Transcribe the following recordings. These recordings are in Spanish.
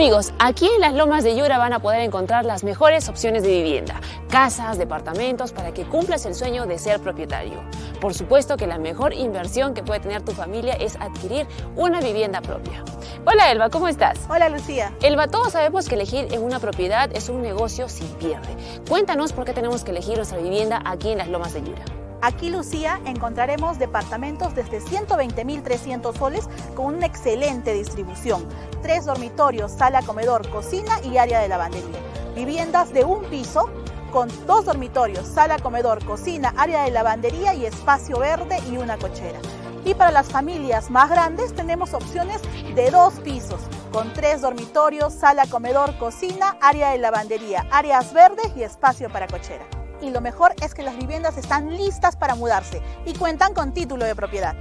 Amigos, aquí en las Lomas de Yura van a poder encontrar las mejores opciones de vivienda, casas, departamentos, para que cumplas el sueño de ser propietario. Por supuesto que la mejor inversión que puede tener tu familia es adquirir una vivienda propia. Hola Elba, ¿cómo estás? Hola Lucía. Elba, todos sabemos que elegir en una propiedad es un negocio sin pierde. Cuéntanos por qué tenemos que elegir nuestra vivienda aquí en las Lomas de Yura. Aquí, Lucía, encontraremos departamentos desde 120.300 soles con una excelente distribución. Tres dormitorios, sala, comedor, cocina y área de lavandería. Viviendas de un piso con dos dormitorios, sala, comedor, cocina, área de lavandería y espacio verde y una cochera. Y para las familias más grandes tenemos opciones de dos pisos, con tres dormitorios, sala, comedor, cocina, área de lavandería, áreas verdes y espacio para cochera y lo mejor es que las viviendas están listas para mudarse y cuentan con título de propiedad.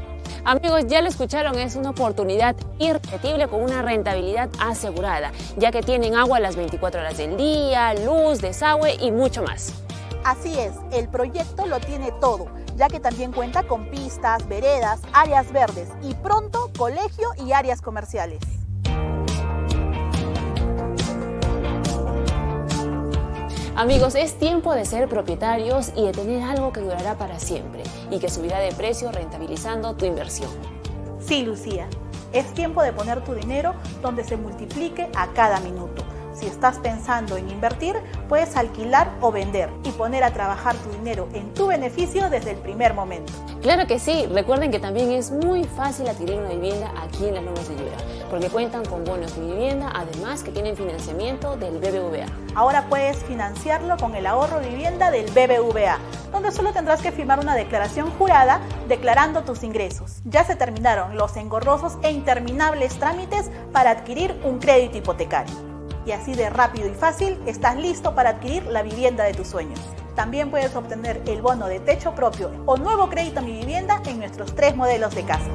Amigos, ya lo escucharon, es una oportunidad irrepetible con una rentabilidad asegurada, ya que tienen agua las 24 horas del día, luz, desagüe y mucho más. Así es, el proyecto lo tiene todo, ya que también cuenta con pistas, veredas, áreas verdes y pronto colegio y áreas comerciales. Amigos, es tiempo de ser propietarios y de tener algo que durará para siempre y que subirá de precio rentabilizando tu inversión. Sí, Lucía, es tiempo de poner tu dinero donde se multiplique a cada minuto. Si estás pensando en invertir, puedes alquilar o vender y poner a trabajar tu dinero en tu beneficio desde el primer momento. Claro que sí, recuerden que también es muy fácil adquirir una vivienda aquí en las Lomas de Yura, porque cuentan con bonos de vivienda, además que tienen financiamiento del BBVA. Ahora puedes financiarlo con el ahorro de vivienda del BBVA, donde solo tendrás que firmar una declaración jurada declarando tus ingresos. Ya se terminaron los engorrosos e interminables trámites para adquirir un crédito hipotecario. Y así de rápido y fácil estás listo para adquirir la vivienda de tus sueños. También puedes obtener el bono de techo propio o nuevo crédito a mi vivienda en nuestros tres modelos de casas.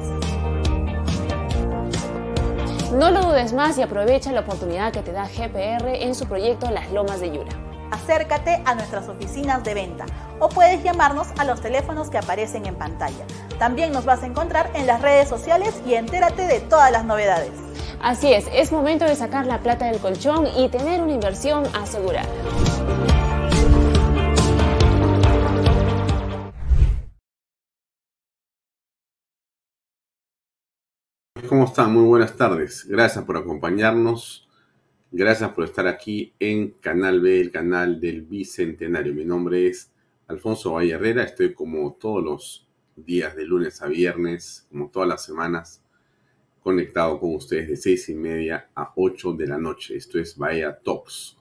No lo dudes más y aprovecha la oportunidad que te da GPR en su proyecto Las Lomas de Yura. Acércate a nuestras oficinas de venta o puedes llamarnos a los teléfonos que aparecen en pantalla. También nos vas a encontrar en las redes sociales y entérate de todas las novedades. Así es, es momento de sacar la plata del colchón y tener una inversión asegurada. ¿Cómo están? Muy buenas tardes. Gracias por acompañarnos. Gracias por estar aquí en Canal B, el canal del Bicentenario. Mi nombre es Alfonso Valle Herrera. Estoy como todos los días de lunes a viernes, como todas las semanas, conectado con ustedes de seis y media a 8 de la noche. Esto es Bahía Talks.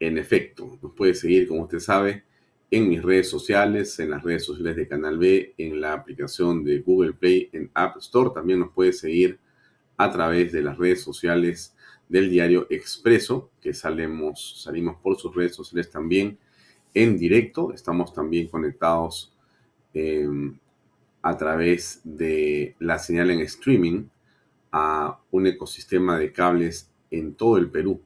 En efecto, nos puede seguir, como usted sabe, en mis redes sociales, en las redes sociales de Canal B, en la aplicación de Google Play, en App Store. También nos puede seguir a través de las redes sociales del diario Expreso, que salimos, salimos por sus redes sociales también en directo. Estamos también conectados eh, a través de la señal en streaming a un ecosistema de cables en todo el Perú.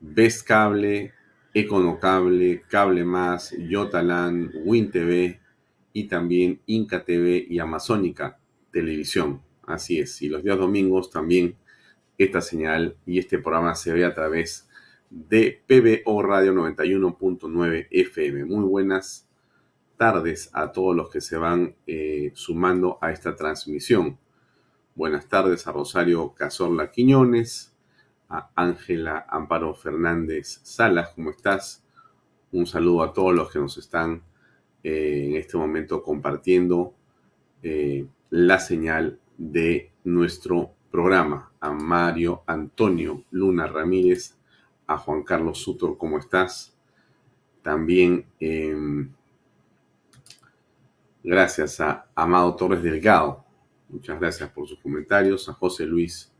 Best Cable, Econocable, Cable Más, Yotalan, WinTV y también Inca TV y Amazónica Televisión. Así es. Y los días domingos también esta señal y este programa se ve a través de PBO Radio 91.9 FM. Muy buenas tardes a todos los que se van eh, sumando a esta transmisión. Buenas tardes a Rosario Cazorla Quiñones, a Ángela Amparo Fernández Salas, ¿cómo estás? Un saludo a todos los que nos están eh, en este momento compartiendo eh, la señal de nuestro programa. A Mario Antonio Luna Ramírez, a Juan Carlos Sutor, ¿cómo estás? También em, gracias a Amado Torres Delgado. Muchas gracias por sus comentarios. A José Luis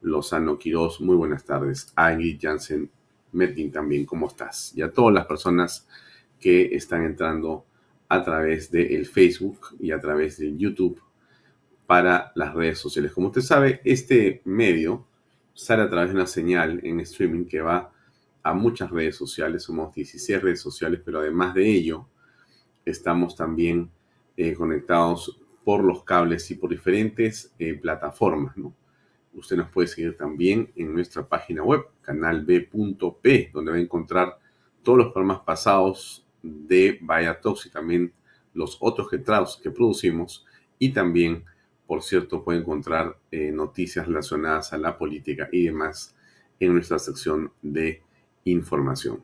Lozano Quiroz, muy buenas tardes. A Ingrid Jansen Metin también, ¿cómo estás? Y a todas las personas que están entrando a través del Facebook y a través de YouTube para las redes sociales. Como usted sabe, este medio sale a través de una señal en streaming que va a muchas redes sociales. Somos 16 redes sociales, pero además de ello, estamos también eh, conectados por los cables y por diferentes eh, plataformas. ¿no? Usted nos puede seguir también en nuestra página web, canalb.p, donde va a encontrar todos los programas pasados de Vaya Talks y también los otros que, que producimos. Y también, por cierto, puede encontrar eh, noticias relacionadas a la política y demás en nuestra sección de información.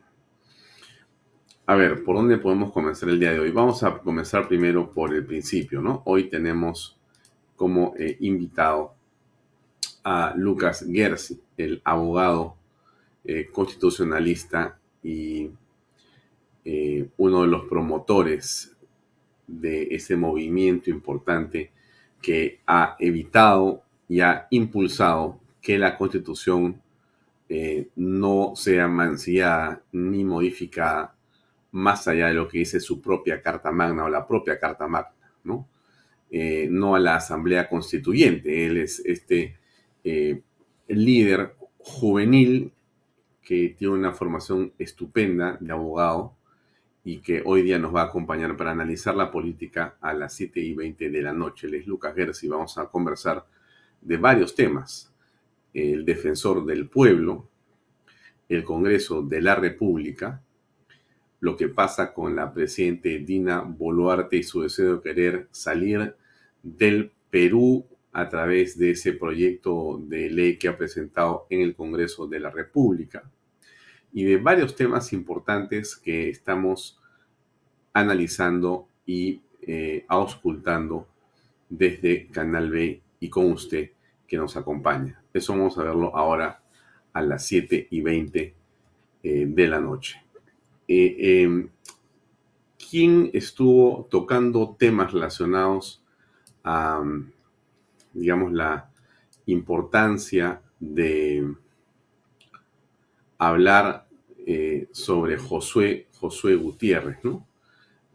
A ver, ¿por dónde podemos comenzar el día de hoy? Vamos a comenzar primero por el principio, ¿no? Hoy tenemos como eh, invitado a Lucas Gersi, el abogado eh, constitucionalista y eh, uno de los promotores de ese movimiento importante que ha evitado y ha impulsado que la constitución no sea mancillada ni modificada más allá de lo que dice su propia Carta Magna o la propia Carta Magna, ¿no? Eh, no a la Asamblea Constituyente. Él es este eh, líder juvenil que tiene una formación estupenda de abogado y que hoy día nos va a acompañar para analizar la política a las 7 y 20 de la noche. Él es Lucas Gersi. Vamos a conversar de varios temas. El defensor del pueblo, el Congreso de la República, lo que pasa con la presidente Dina Boluarte y su deseo de querer salir del Perú a través de ese proyecto de ley que ha presentado en el Congreso de la República y de varios temas importantes que estamos analizando y eh, auscultando desde Canal B y con usted que nos acompaña. Eso vamos a verlo ahora a las 7 y 20 eh, de la noche. Eh, em, ¿quién estuvo tocando temas relacionados a, digamos, la importancia de hablar eh, sobre Josué, Josué Gutiérrez, ¿no?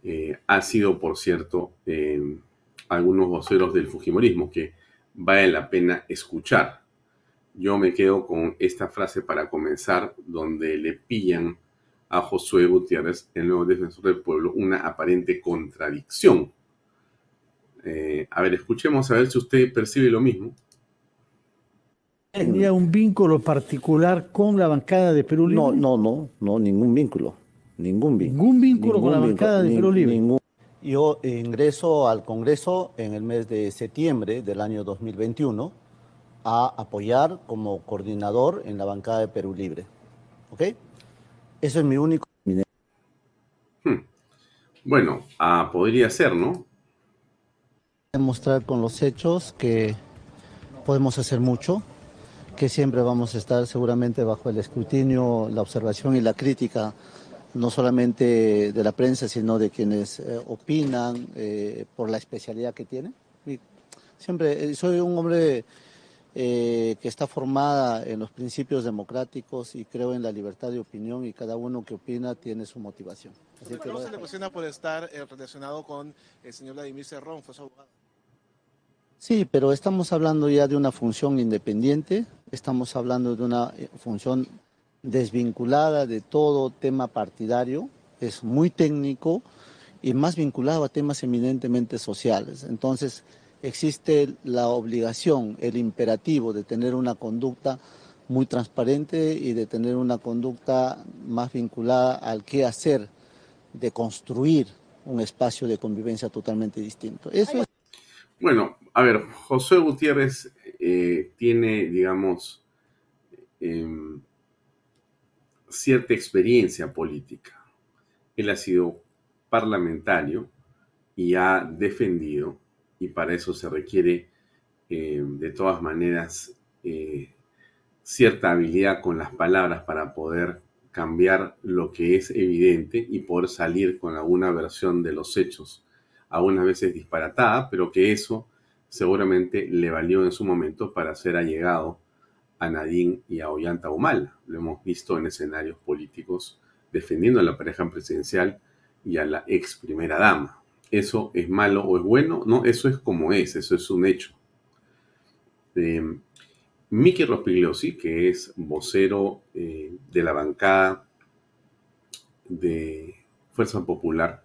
Eh, ha sido, por cierto, em, algunos voceros del Fujimorismo que vale la pena escuchar. Yo me quedo con esta frase para comenzar, donde le pillan a Josué Gutiérrez, el nuevo defensor del pueblo, una aparente contradicción. Eh, a ver, escuchemos a ver si usted percibe lo mismo. ¿Tenía un vínculo particular con la bancada de Perú Libre? No, no, no, no, ningún vínculo. Ningún vínculo. ¿Ningún vínculo con la bancada de Perú Libre? Ningún. Yo ingreso al Congreso en el mes de septiembre del año 2021 a apoyar como coordinador en la bancada de Perú Libre. ¿Ok? Eso es mi único. Hmm. Bueno, ah, podría ser, ¿no? Demostrar con los hechos que podemos hacer mucho, que siempre vamos a estar seguramente bajo el escrutinio, la observación y la crítica, no solamente de la prensa, sino de quienes eh, opinan eh, por la especialidad que tienen. siempre eh, soy un hombre eh, que está formada en los principios democráticos y creo en la libertad de opinión y cada uno que opina tiene su motivación. Así que se le cuestiona por estar eh, relacionado con el señor Vladimir Cerrón, fue su abogado. Sí, pero estamos hablando ya de una función independiente, estamos hablando de una eh, función desvinculada de todo tema partidario, es muy técnico y más vinculado a temas eminentemente sociales. Entonces, existe la obligación, el imperativo de tener una conducta muy transparente y de tener una conducta más vinculada al qué hacer, de construir un espacio de convivencia totalmente distinto. Bueno, a ver, José Gutiérrez eh, tiene, digamos, em, cierta experiencia política. Él ha sido parlamentario y ha defendido, y para eso se requiere em, de todas maneras eh, cierta habilidad con las palabras para poder cambiar lo que es evidente y poder salir con alguna versión de los hechos, algunas veces disparatada, pero que eso seguramente le valió en su momento para ser allegado a Nadine y a Ollanta Humala. Lo hemos visto en escenarios políticos defendiendo a la pareja presidencial y a la ex primera dama. ¿Eso es malo o es bueno? No, eso es como es, eso es un hecho. Eh, Miki Rospigliosi, que es vocero eh, de la bancada de Fuerza Popular,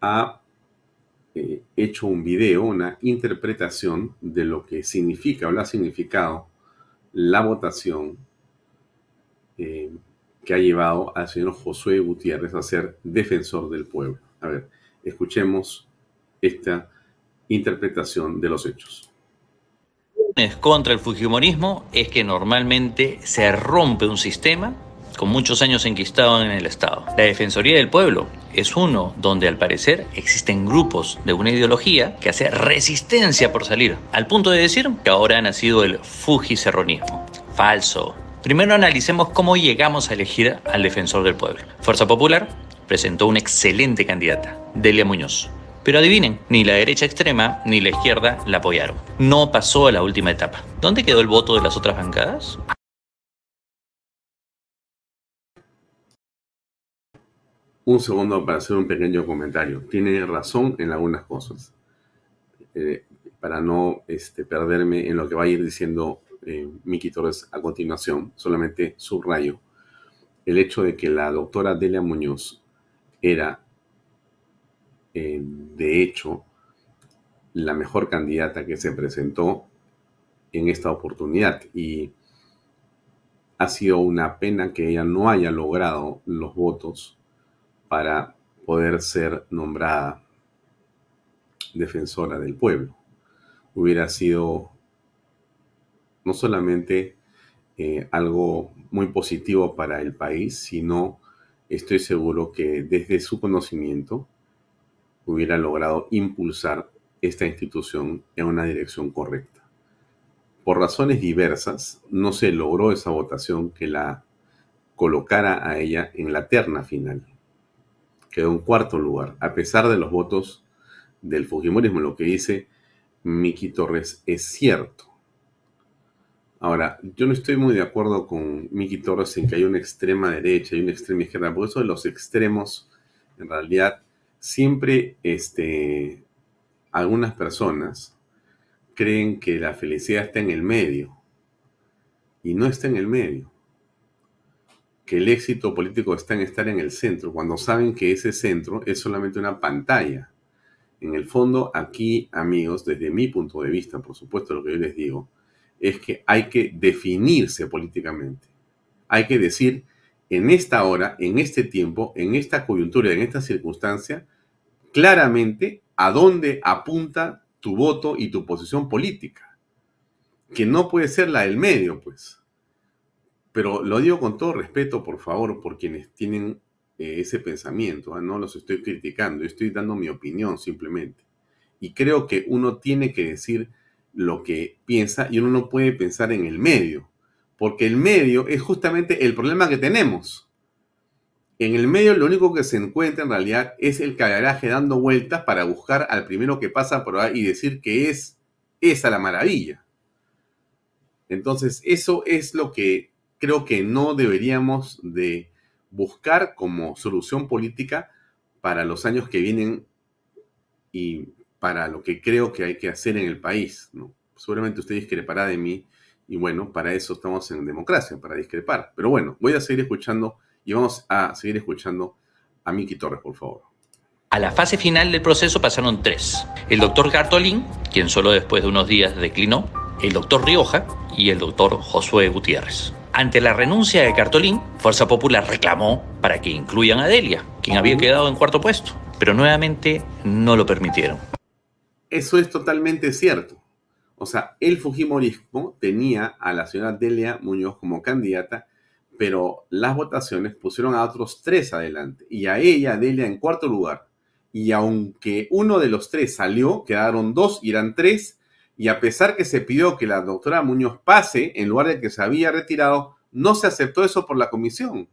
ha eh, hecho un video, una interpretación de lo que significa o lo ha significado la votación eh, que ha llevado al señor Josué Gutiérrez a ser defensor del pueblo. A ver, escuchemos esta interpretación de los hechos contra el fujimorismo es que normalmente se rompe un sistema con muchos años enquistado en el Estado. La Defensoría del Pueblo es uno donde al parecer existen grupos de una ideología que hace resistencia por salir, al punto de decir que ahora ha nacido el fujicerronismo. Falso. Primero analicemos cómo llegamos a elegir al defensor del pueblo. Fuerza Popular presentó una excelente candidata, Delia Muñoz. Pero adivinen, ni la derecha extrema ni la izquierda la apoyaron. No pasó a la última etapa. ¿Dónde quedó el voto de las otras bancadas? Un segundo para hacer un pequeño comentario. Tiene razón en algunas cosas. Eh, para no este, perderme en lo que va a ir diciendo eh, Miki Torres a continuación, solamente subrayo el hecho de que la doctora Delia Muñoz era eh, de hecho, la mejor candidata que se presentó en esta oportunidad. Y ha sido una pena que ella no haya logrado los votos para poder ser nombrada defensora del pueblo. Hubiera sido no solamente eh, algo muy positivo para el país, sino estoy seguro que desde su conocimiento, hubiera logrado impulsar esta institución en una dirección correcta. Por razones diversas, no se logró esa votación que la colocara a ella en la terna final. Quedó en cuarto lugar, a pesar de los votos del Fujimorismo. Lo que dice Miki Torres es cierto. Ahora, yo no estoy muy de acuerdo con Miki Torres en que hay una extrema derecha y una extrema izquierda, porque eso de los extremos, en realidad, siempre este, algunas personas creen que la felicidad está en el medio y no está en el medio. Que el éxito político está en estar en el centro, cuando saben que ese centro es solamente una pantalla. En el fondo, aquí, amigos, desde mi punto de vista, por supuesto, lo que yo les digo, es que hay que definirse políticamente. Hay que decir en esta hora, en este tiempo, en esta coyuntura, en esta circunstancia, claramente a dónde apunta tu voto y tu posición política, que no puede ser la del medio, pues. Pero lo digo con todo respeto, por favor, por quienes tienen eh, ese pensamiento, ¿ah? no los estoy criticando, estoy dando mi opinión simplemente. Y creo que uno tiene que decir lo que piensa y uno no puede pensar en el medio porque el medio es justamente el problema que tenemos. En el medio lo único que se encuentra en realidad es el cadaraje dando vueltas para buscar al primero que pasa por ahí y decir que es esa la maravilla. Entonces, eso es lo que creo que no deberíamos de buscar como solución política para los años que vienen y para lo que creo que hay que hacer en el país. ¿no? Seguramente usted discrepará de mí y bueno, para eso estamos en democracia, para discrepar. Pero bueno, voy a seguir escuchando y vamos a seguir escuchando a Miki Torres, por favor. A la fase final del proceso pasaron tres. El doctor Gartolín, quien solo después de unos días declinó, el doctor Rioja y el doctor Josué Gutiérrez. Ante la renuncia de Cartolín, Fuerza Popular reclamó para que incluyan a Delia, quien había quedado en cuarto puesto, pero nuevamente no lo permitieron. Eso es totalmente cierto. O sea, el Fujimorismo tenía a la señora Delia Muñoz como candidata, pero las votaciones pusieron a otros tres adelante y a ella, Delia, en cuarto lugar. Y aunque uno de los tres salió, quedaron dos y eran tres. Y a pesar que se pidió que la doctora Muñoz pase en lugar de que se había retirado, no se aceptó eso por la comisión.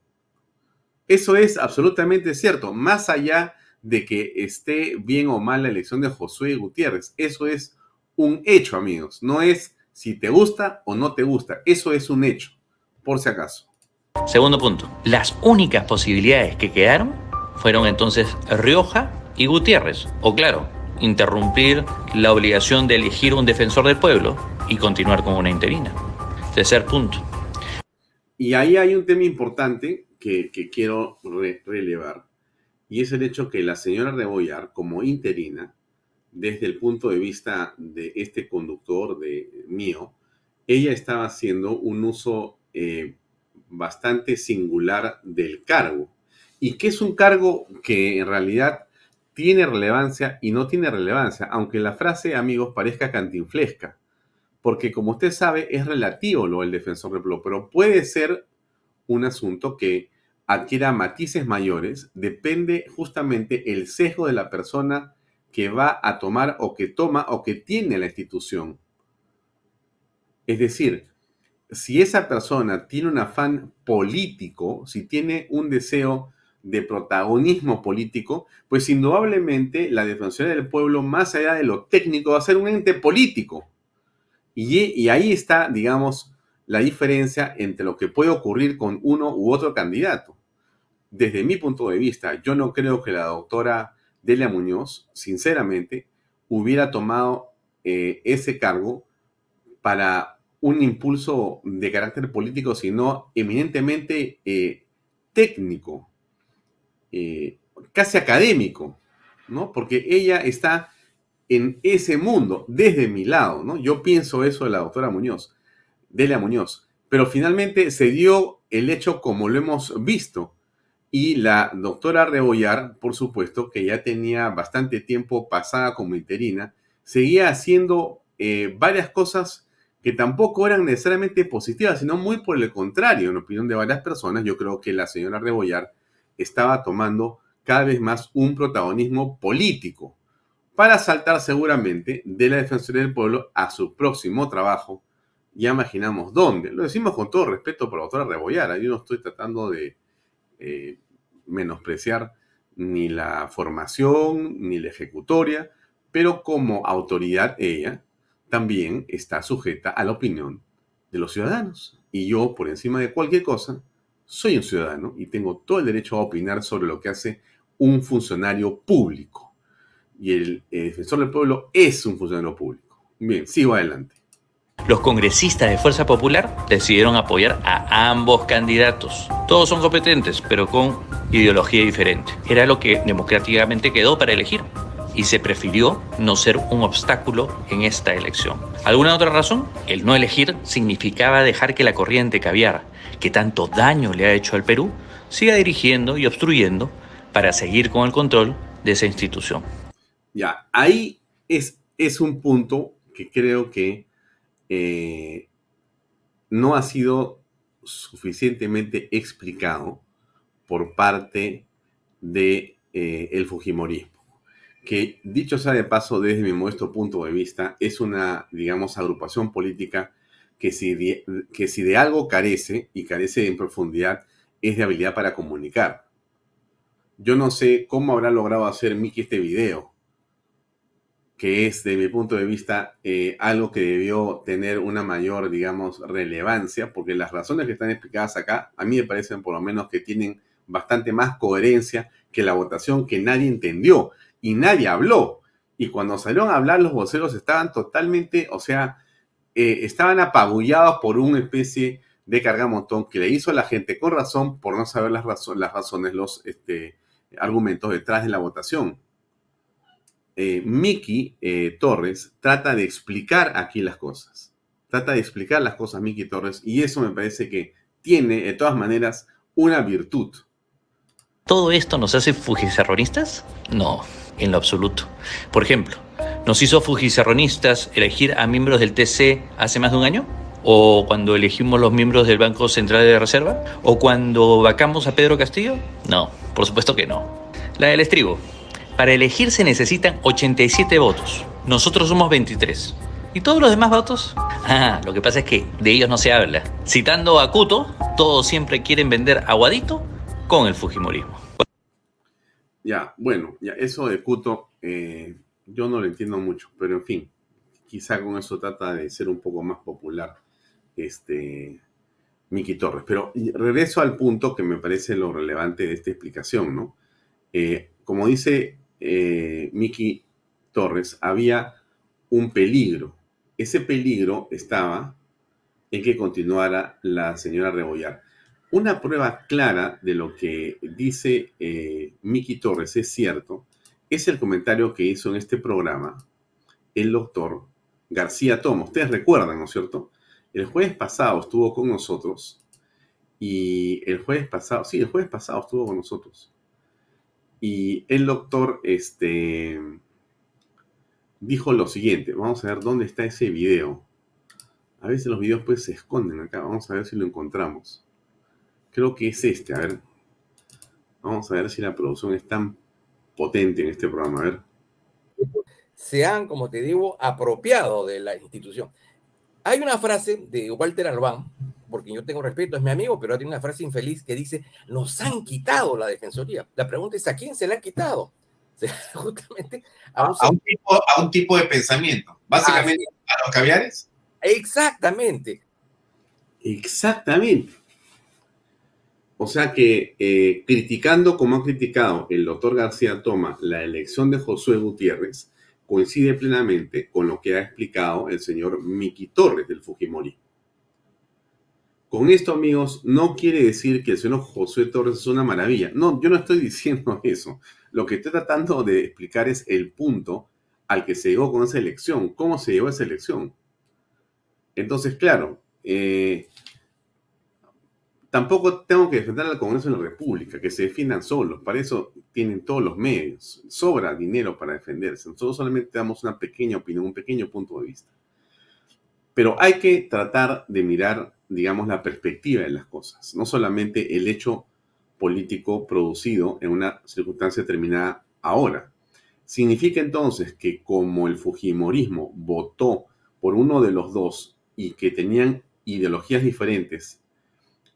Eso es absolutamente cierto, más allá de que esté bien o mal la elección de Josué Gutiérrez. Eso es un hecho, amigos. No es si te gusta o no te gusta. Eso es un hecho, por si acaso. Segundo punto. Las únicas posibilidades que quedaron fueron entonces Rioja y Gutiérrez. O claro, interrumpir la obligación de elegir un defensor del pueblo y continuar con una interina. Tercer punto. Y ahí hay un tema importante que, quiero relevar. Y es el hecho que la señora Rebollar, como interina, desde el punto de vista de este conductor de mío, ella estaba haciendo un uso eh, bastante singular del cargo. Y que es un cargo que en realidad tiene relevancia y no tiene relevancia, aunque la frase, amigos, parezca cantinflesca. Porque como usted sabe, es relativo lo del defensor del pueblo, pero puede ser un asunto que adquiera matices mayores, depende justamente el sesgo de la persona que va a tomar o que toma o que tiene la institución. Es decir, si esa persona tiene un afán político, si tiene un deseo de protagonismo político, pues indudablemente la Defensoría del Pueblo, más allá de lo técnico, va a ser un ente político. Y, y, ahí está, digamos, la diferencia entre lo que puede ocurrir con uno u otro candidato. Desde mi punto de vista, yo no creo que la doctora Delia Muñoz, sinceramente, hubiera tomado eh, ese cargo para un impulso de carácter político, sino eminentemente eh, técnico, eh, casi académico, ¿no? Porque ella está en ese mundo, desde mi lado, ¿no? Yo pienso eso de la doctora Muñoz, Delia Muñoz, pero finalmente se dio el hecho como lo hemos visto. Y la doctora Rebollar, por supuesto, que ya tenía bastante tiempo pasada como interina, seguía haciendo eh, varias cosas que tampoco eran necesariamente positivas, sino muy por el contrario, en opinión de varias personas, yo creo que la señora Rebollar estaba tomando cada vez más un protagonismo político para saltar seguramente de la Defensoría del Pueblo a su próximo trabajo. Ya imaginamos dónde. Lo decimos con todo respeto por la doctora Rebollar. Yo no estoy tratando de eh, menospreciar ni la formación ni la ejecutoria, pero como autoridad ella también está sujeta a la opinión de los ciudadanos. Y yo, por encima de cualquier cosa, soy un ciudadano y tengo todo el derecho a opinar sobre lo que hace un funcionario público. Y el, defensor del pueblo es un funcionario público. Bien, sigo adelante. Los congresistas de Fuerza Popular decidieron apoyar a ambos candidatos. Todos son competentes, pero con ideología diferente. Era lo que democráticamente quedó para elegir y se prefirió no ser un obstáculo en esta elección. ¿Alguna otra razón? El no elegir significaba dejar que la corriente caviar, que tanto daño le ha hecho al Perú, siga dirigiendo y obstruyendo para seguir con el control de esa institución. Ya, ahí es, es un punto que creo que eh, no ha sido suficientemente explicado por parte de eh, el Fujimorismo, que dicho sea de paso desde mi modesto punto de vista es una, digamos, agrupación política que si de, que si de algo carece y carece en profundidad es de habilidad para comunicar. Yo no sé cómo habrá logrado hacer Miki este video, que es, de mi punto de vista, eh, algo que debió tener una mayor, digamos, relevancia, porque las razones que están explicadas acá, a mí me parecen por lo menos que tienen bastante más coherencia que la votación que nadie entendió y nadie habló. Y cuando salieron a hablar los voceros estaban totalmente, o sea, eh, estaban apabullados por una especie de cargamontón que le hizo a la gente con razón por no saber las, las razones, los este, argumentos detrás de la votación eh, eh, Torres trata de explicar aquí las cosas. Trata de explicar las cosas Miki Torres y eso me parece que tiene de todas maneras una virtud. ¿Todo esto nos hace fujicerronistas? No, en lo absoluto. Por ejemplo, ¿Nos hizo fujicerronistas elegir a miembros del TC hace más de un año? ¿O cuando elegimos los miembros del Banco Central de Reserva? ¿O cuando vacamos a Pedro Castillo? No, por supuesto que no. La del estribo. Para elegir se necesitan 87 votos. Nosotros somos 23. ¿Y todos los demás votos? Ah, lo que pasa es que de ellos no se habla. Citando a Cuto, todos siempre quieren vender aguadito con el Fujimorismo. Ya, bueno, ya eso de Cuto, eh, yo no lo entiendo mucho, pero en fin, quizá con eso trata de ser un poco más popular este Miki Torres. Pero regreso al punto que me parece lo relevante de esta explicación, ¿no? Eh, como dice eh, Miki Torres, había un peligro. Ese peligro estaba en que continuara la señora Rebollar. Una prueba clara de lo que dice eh, Miki Torres es cierto, es el comentario que hizo en este programa el doctor García Tomo. Ustedes recuerdan, ¿no es cierto? El jueves pasado estuvo con nosotros y el jueves pasado, sí, el jueves pasado estuvo con nosotros. Y el doctor este, dijo lo siguiente, vamos a ver dónde está ese video. A veces los videos pues se esconden acá, vamos a ver si lo encontramos. Creo que es este, a ver. Vamos a ver si la producción es tan potente en este programa, a ver. Se han, como te digo, apropiado de la institución. Hay una frase de Walter Albán, porque yo tengo respeto, es mi amigo, pero tiene una frase infeliz que dice, nos han quitado la defensoría. La pregunta es, ¿a quién se la han quitado? Justamente a un, tipo, a un tipo de pensamiento, básicamente a los caviares. Exactamente. Exactamente. O sea que eh, criticando como ha criticado el doctor García Toma la elección de Josué Gutiérrez, coincide plenamente con lo que ha explicado el señor Miki Torres del Fujimori. Con esto, amigos, no quiere decir que el señor Josué Torres es una maravilla. No, yo no estoy diciendo eso. Lo que estoy tratando de explicar es el punto al que se llegó con esa elección. ¿Cómo se llegó a esa elección? Entonces, claro, eh, tampoco tengo que defender al Congreso de la República, que se defiendan solos. Para eso tienen todos los medios. Sobra dinero para defenderse. Nosotros solamente damos una pequeña opinión, un pequeño punto de vista. Pero hay que tratar de mirar digamos, la perspectiva de las cosas, no solamente el hecho político producido en una circunstancia determinada ahora. Significa entonces que como el Fujimorismo votó por uno de los dos y que tenían ideologías diferentes,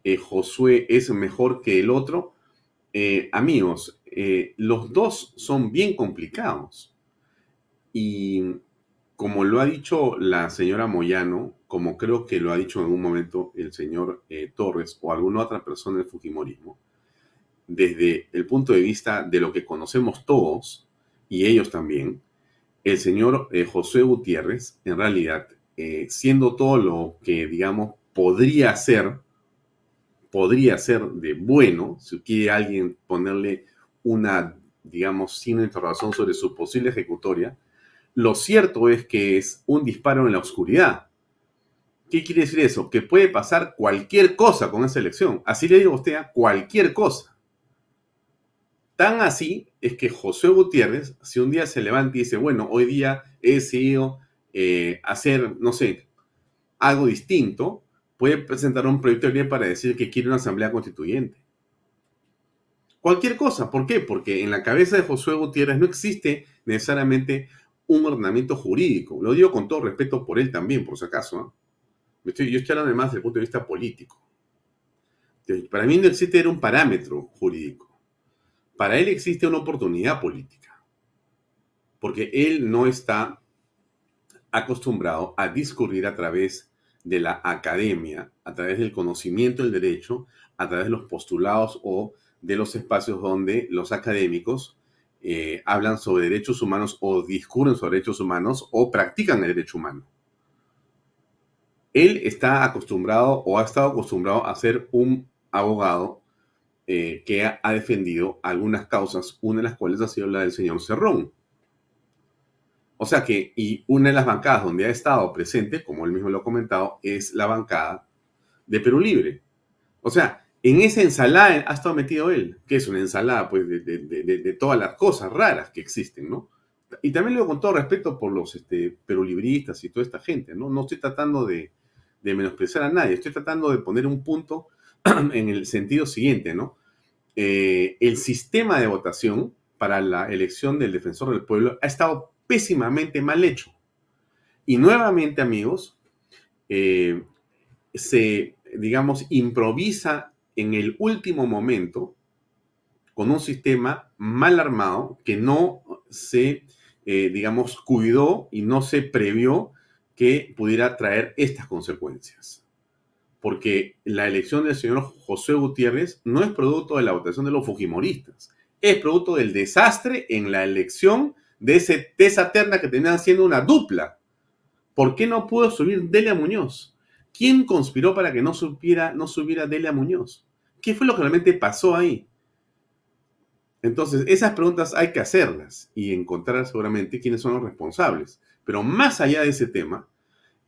eh, Josué es mejor que el otro, eh, amigos, eh, los dos son bien complicados. Y como lo ha dicho la señora Moyano, como creo que lo ha dicho en algún momento el señor eh, Torres o alguna otra persona del Fujimorismo, desde el punto de vista de lo que conocemos todos, y ellos también, el señor eh, José Gutiérrez, en realidad, eh, siendo todo lo que, digamos, podría ser, podría ser de bueno, si quiere alguien ponerle una, digamos, sin interrogación sobre su posible ejecutoria, lo cierto es que es un disparo en la oscuridad. ¿Qué quiere decir eso? Que puede pasar cualquier cosa con esa elección. Así le digo a usted, cualquier cosa. Tan así es que José Gutiérrez, si un día se levanta y dice, bueno, hoy día he decidido eh, hacer, no sé, algo distinto, puede presentar un proyecto de ley para decir que quiere una asamblea constituyente. Cualquier cosa. ¿Por qué? Porque en la cabeza de José Gutiérrez no existe necesariamente un ordenamiento jurídico. Lo digo con todo respeto por él también, por si acaso. yo estoy hablando más desde el punto de vista político. Para mí no existe un parámetro jurídico. Para él existe una oportunidad política. Porque él no está acostumbrado a discurrir a través de la academia, a través del conocimiento del derecho, a través de los postulados o de los espacios donde los académicos eh, hablan sobre derechos humanos o discurren sobre derechos humanos o practican el derecho humano. Él está acostumbrado o ha estado acostumbrado a ser un abogado eh, que ha, defendido algunas causas, una de las cuales ha sido la del señor Cerrón. O sea que, y una de las bancadas donde ha estado presente, como él mismo lo ha comentado, es la bancada de Perú Libre. O sea, en esa ensalada ha estado metido él, que es una ensalada pues de, todas las cosas raras que existen, ¿no? y también lo digo con todo respeto por los este, perulibristas y toda esta gente, ¿no? No estoy tratando de, menospreciar a nadie, estoy tratando de poner un punto en el sentido siguiente, ¿no? Eh, el sistema de votación para la elección del defensor del pueblo ha estado pésimamente mal hecho. Y nuevamente, amigos, eh, se, digamos, improvisa en el último momento con un sistema mal armado que no se, eh, digamos, cuidó y no se previó que pudiera traer estas consecuencias. Porque la elección del señor José Gutiérrez no es producto de la votación de los fujimoristas, es producto del desastre en la elección de, ese, esa terna que tenían siendo una dupla. ¿Por qué no pudo subir Delia Muñoz? ¿Quién conspiró para que no, supiera, no subiera Delia Muñoz? ¿Qué fue lo que realmente pasó ahí? Entonces, esas preguntas hay que hacerlas y encontrar seguramente quiénes son los responsables. Pero más allá de ese tema,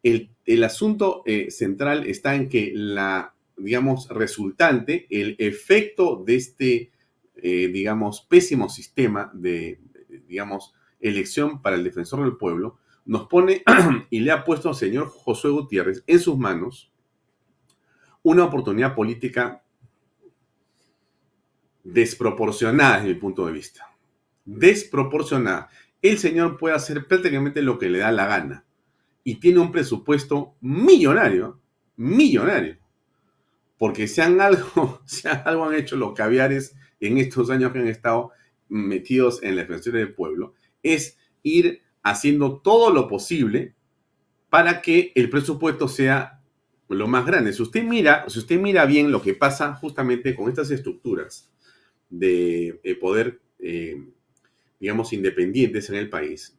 el, asunto eh, central está en que la, digamos, resultante, el efecto de este, eh, digamos, pésimo sistema de, digamos, elección para el defensor del pueblo, nos pone y le ha puesto al señor Josué Gutiérrez en sus manos una oportunidad política desproporcionada desde mi punto de vista. Desproporcionada. El señor puede hacer prácticamente lo que le da la gana y tiene un presupuesto millonario, millonario. Porque si han algo, algo han hecho los caviares en estos años que han estado metidos en la defensa del pueblo, es ir haciendo todo lo posible para que el presupuesto sea lo más grande. Si usted mira, si usted mira bien lo que pasa justamente con estas estructuras de eh, poder, eh, digamos, independientes en el país,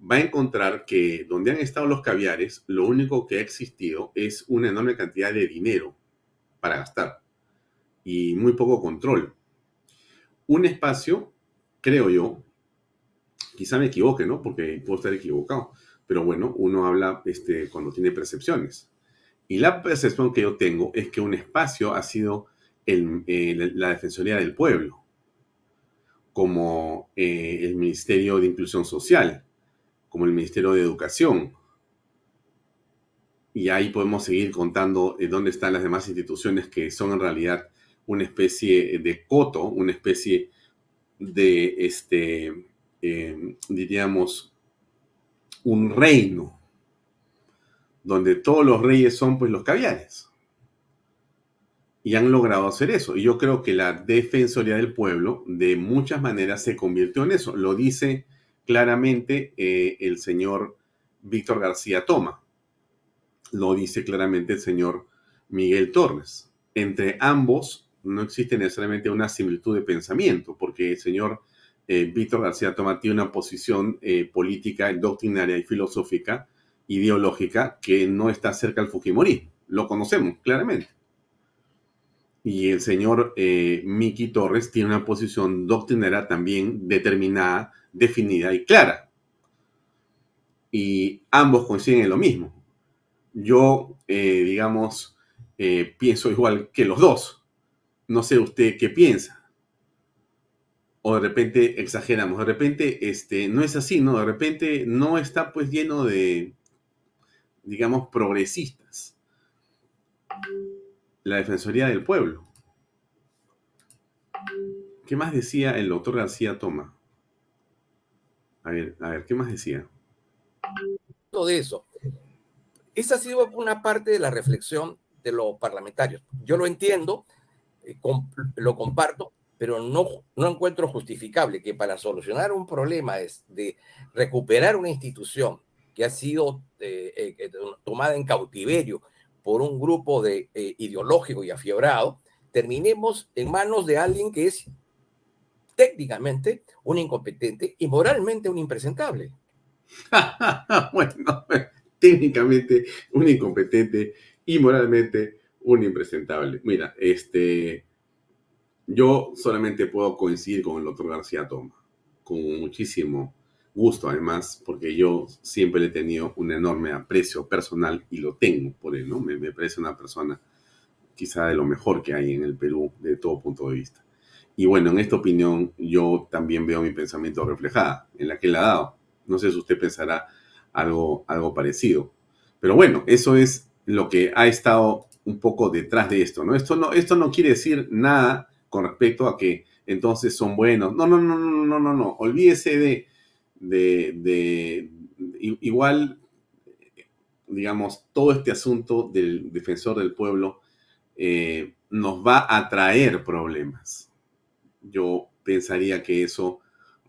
va a encontrar que donde han estado los caviares, lo único que ha existido es una enorme cantidad de dinero para gastar y muy poco control. Un espacio, creo yo, quizá me equivoque, ¿no? Porque puedo estar equivocado, pero bueno, uno habla este, cuando tiene percepciones. Y la percepción que yo tengo es que un espacio ha sido eh, la Defensoría del Pueblo, como eh, el Ministerio de Inclusión Social, como el Ministerio de Educación. Y ahí podemos seguir contando eh, dónde están las demás instituciones que son en realidad una especie de coto, una especie de, este, diríamos, un reino, donde todos los reyes son pues los caviares y han logrado hacer eso. Y yo creo que la Defensoría del Pueblo de muchas maneras se convirtió en eso. Lo dice claramente eh, el señor Víctor García Toma. Lo dice claramente el señor Miguel Torres. Entre ambos no existe necesariamente una similitud de pensamiento, porque el señor eh, Víctor García Toma tiene una posición eh, política, doctrinaria y filosófica, ideológica, que no está cerca al Fujimorismo. Lo conocemos claramente y el señor eh, Miki Torres tiene una posición doctrinera también determinada, definida y clara. Y ambos coinciden en lo mismo. Yo, eh, digamos, pienso igual que los dos. No sé usted qué piensa. O de repente exageramos. De repente este, no es así, ¿no? De repente no está pues lleno de, digamos, progresistas la Defensoría del Pueblo. ¿Qué más decía el doctor García Toma? A ver, a ver, ¿qué más decía? Todo eso. Esa ha sido una parte de la reflexión de los parlamentarios. Yo lo entiendo, eh, lo comparto, pero no, no encuentro justificable que para solucionar un problema es de recuperar una institución que ha sido eh, eh, tomada en cautiverio por un grupo de eh, ideológico y afiebrado, terminemos en manos de alguien que es técnicamente un incompetente y moralmente un impresentable. bueno, técnicamente un incompetente y moralmente un impresentable. Mira, este, yo solamente puedo coincidir con el doctor García Toma, con muchísimo gusto además, porque yo siempre le he tenido un enorme aprecio personal y lo tengo por él, ¿no? Me, parece una persona quizá de lo mejor que hay en el Perú de todo punto de vista. Y bueno, en esta opinión yo también veo mi pensamiento reflejada en la que él ha dado. No sé si usted pensará algo, algo parecido. Pero bueno, eso es lo que ha estado un poco detrás de esto, ¿no? Esto no, esto no quiere decir nada con respecto a que entonces son buenos. No, no, no, no, no, no, no. Olvídese de, de, igual, digamos, todo este asunto del defensor del pueblo eh, nos va a traer problemas. Yo pensaría que eso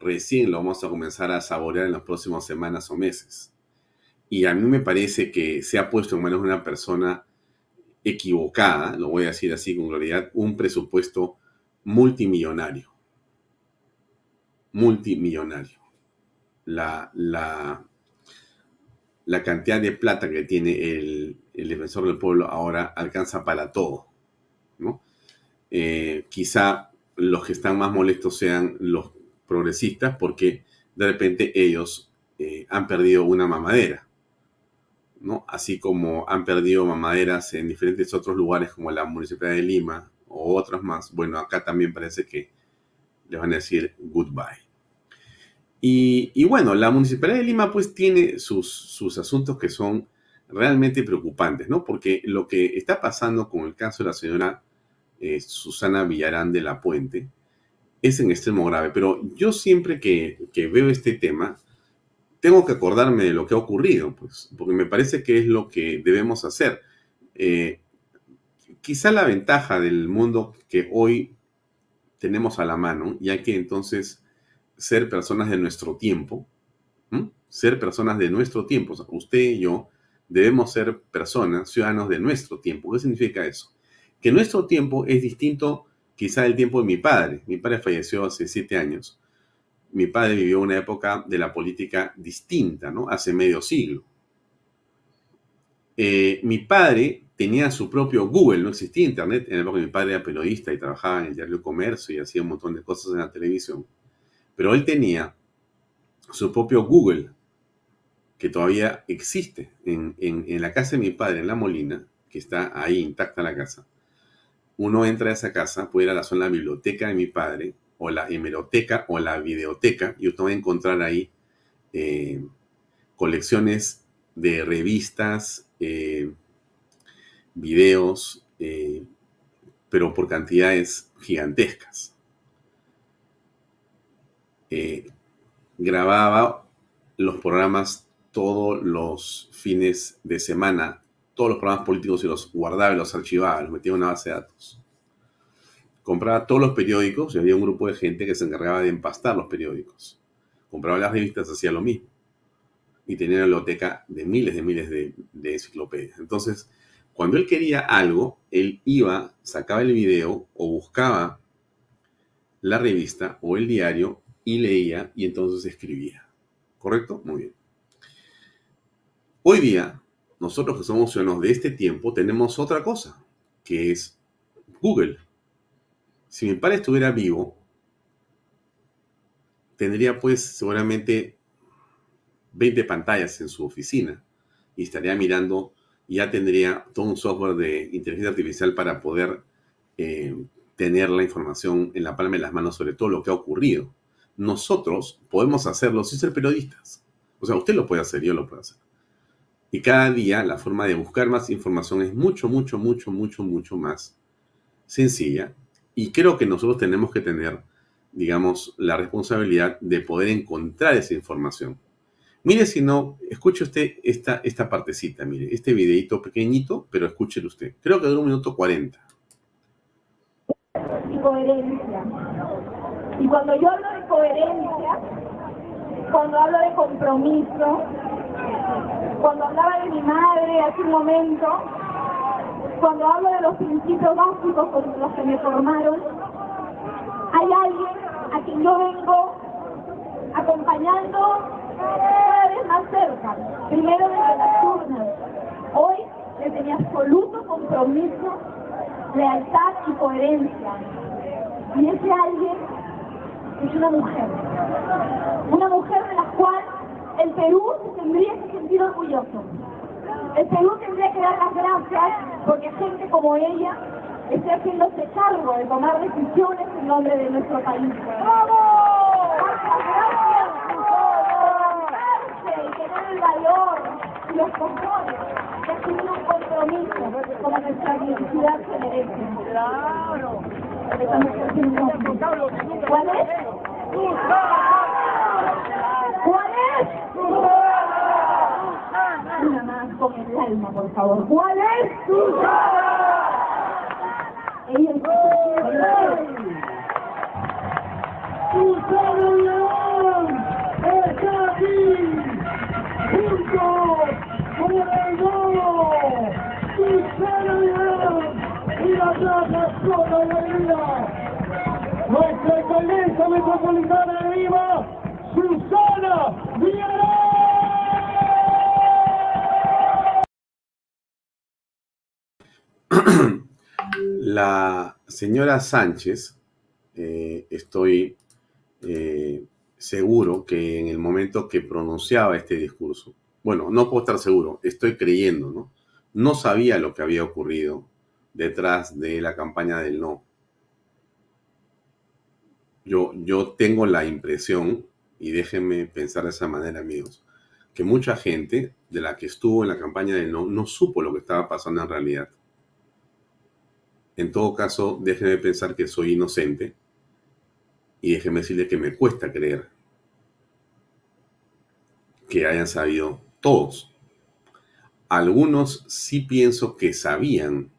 recién lo vamos a comenzar a saborear en las próximas semanas o meses. Y a mí me parece que se ha puesto en manos de una persona equivocada, lo voy a decir así con claridad, un presupuesto multimillonario. Multimillonario. La, la, la cantidad de plata que tiene el, defensor del pueblo ahora alcanza para todo. ¿no? Eh, quizá los que están más molestos sean los progresistas porque de repente ellos eh, han perdido una mamadera. ¿no? Así como han perdido mamaderas en diferentes otros lugares como la Municipalidad de Lima o otras más. Bueno, acá también parece que les van a decir goodbye. Y, bueno, la Municipalidad de Lima pues tiene sus, sus asuntos que son realmente preocupantes, ¿no? Porque lo que está pasando con el caso de la señora eh, Susana Villarán de la Puente es en extremo grave. Pero yo siempre que, veo este tema, tengo que acordarme de lo que ha ocurrido, pues, porque me parece que es lo que debemos hacer. Eh, quizá la ventaja del mundo que hoy tenemos a la mano, y hay que entonces ser personas de nuestro tiempo, ser personas de nuestro tiempo. usted y yo debemos ser personas, ciudadanos de nuestro tiempo. ¿Qué significa eso? Que nuestro tiempo es distinto quizá del tiempo de mi padre. Mi padre falleció hace siete años. Mi padre vivió una época de la política distinta, ¿no? Hace medio siglo. Eh, mi padre tenía su propio Google, no existía Internet en la época mi padre era periodista y trabajaba en el diario Comercio y hacía un montón de cosas en la televisión. Pero él tenía su propio Google, que todavía existe en, la casa de mi padre, en La Molina, que está ahí intacta la casa. Uno entra a esa casa, puede ir a la zona biblioteca de mi padre, o la hemeroteca, o la videoteca, y usted va a encontrar ahí eh, colecciones de revistas, eh, videos, eh, pero por cantidades gigantescas. Eh, grababa los programas todos los fines de semana, todos los programas políticos y los guardaba los archivaba, los metía en una base de datos. Compraba todos los periódicos y había un grupo de gente que se encargaba de empastar los periódicos. Compraba las revistas, hacía lo mismo. Y tenía una biblioteca de miles de miles de, de enciclopedias. Entonces, cuando él quería algo, él iba, sacaba el video o buscaba la revista o el diario y leía y entonces escribía. ¿Correcto? Muy bien. Hoy día, nosotros que somos ciudadanos de este tiempo, tenemos otra cosa, que es Google. Si mi padre estuviera vivo, tendría pues seguramente 20 pantallas en su oficina y estaría mirando, ya tendría todo un software de inteligencia artificial para poder eh, tener la información en la palma de las manos sobre todo lo que ha ocurrido nosotros podemos hacerlo sin ser periodistas. O sea, usted lo puede hacer, yo lo puedo hacer. Y cada día la forma de buscar más información es mucho, mucho, mucho, mucho, mucho más sencilla. Y creo que nosotros tenemos que tener, digamos, la responsabilidad de poder encontrar esa información. Mire si no, escuche usted esta, esta partecita, mire, este videito pequeñito, pero escúchelo usted. Creo que dura un minuto cuarenta. Y cuando yo hablo de coherencia, cuando hablo de compromiso, cuando hablaba de mi madre hace un momento, cuando hablo de los principios básicos con los que me formaron, hay alguien a quien yo vengo acompañando cada vez más cerca, primero desde las urnas, hoy desde mi absoluto compromiso, lealtad y coherencia. Y ese alguien es una mujer. Una mujer de la cual el Perú tendría que sentir orgulloso. El Perú tendría que dar las gracias porque gente como ella esté haciéndose cargo de tomar decisiones en nombre de nuestro país. ¡Bravo! Tener el valor y los cojones de asumir un compromiso como nuestra identidad se merece. ¡Claro! ¿Cuál es? ¿Cuál es? Una más con el alma, por favor. ¿Cuál es? Ellos ¡Susana ¡Nuestra alcaldesa metropolitana de Susana Villarán! La señora Sánchez, eh, estoy eh, seguro que en el momento que pronunciaba este discurso, bueno, no puedo estar seguro, estoy creyendo, ¿no? No sabía lo que había ocurrido detrás de la campaña del no. Yo, yo tengo la impresión, y déjenme pensar de esa manera, amigos, que mucha gente de la que estuvo en la campaña del no no supo lo que estaba pasando en realidad. En todo caso, déjenme pensar que soy inocente y déjenme decirle que me cuesta creer que hayan sabido todos. Algunos sí pienso que sabían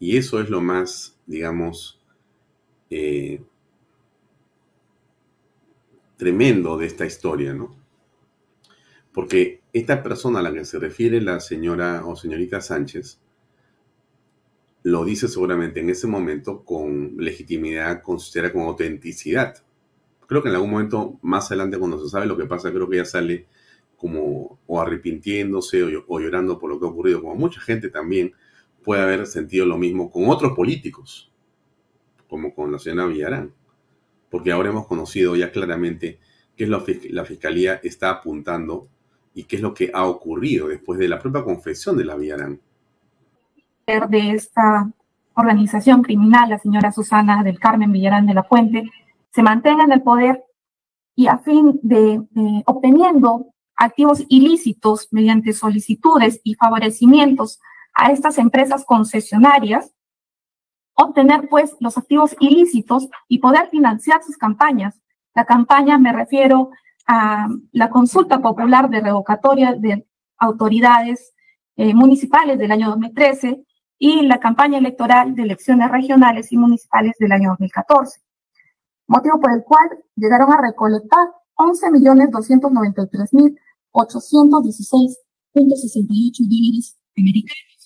y eso es lo más, digamos, eh, tremendo de esta historia, ¿no? Porque esta persona a la que se refiere la señora o señorita Sánchez lo dice seguramente en ese momento con legitimidad, considera con autenticidad. Creo que en algún momento más adelante cuando se sabe lo que pasa, creo que ella sale como o arrepintiéndose o, o llorando por lo que ha ocurrido, como mucha gente también puede haber sentido lo mismo con otros políticos, como con la señora Villarán, porque ahora hemos conocido ya claramente qué es lo que la Fiscalía está apuntando y qué es lo que ha ocurrido después de la propia confesión de la Villarán. De esta organización criminal, la señora Susana del Carmen Villarán de la Fuente, se mantenga en el poder y a fin de obteniendo activos ilícitos mediante solicitudes y favorecimientos a estas empresas concesionarias, obtener pues los activos ilícitos y poder financiar sus campañas. La campaña me refiero a la consulta popular de revocatoria de autoridades eh, municipales del año 2013 y la campaña electoral de elecciones regionales y municipales del año 2014, motivo por el cual llegaron a recolectar 11.293.816.68 dólares americanos,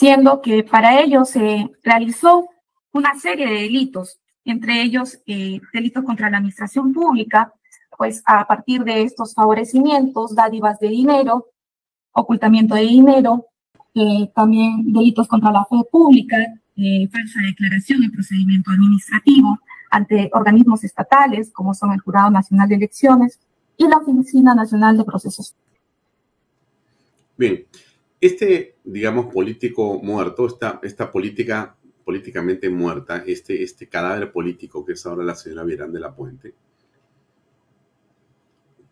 siendo que para ello se realizó una serie de delitos, entre ellos eh, delitos contra la administración pública, pues a partir de estos favorecimientos, dádivas de dinero, ocultamiento de dinero, eh, también delitos contra la fe pública, eh, falsa declaración en procedimiento administrativo ante organismos estatales como son el Jurado Nacional de Elecciones y la Oficina Nacional de Procesos. Bien, este, digamos, político muerto, esta, esta política políticamente muerta, este, este cadáver político que es ahora la señora Virán de la Puente,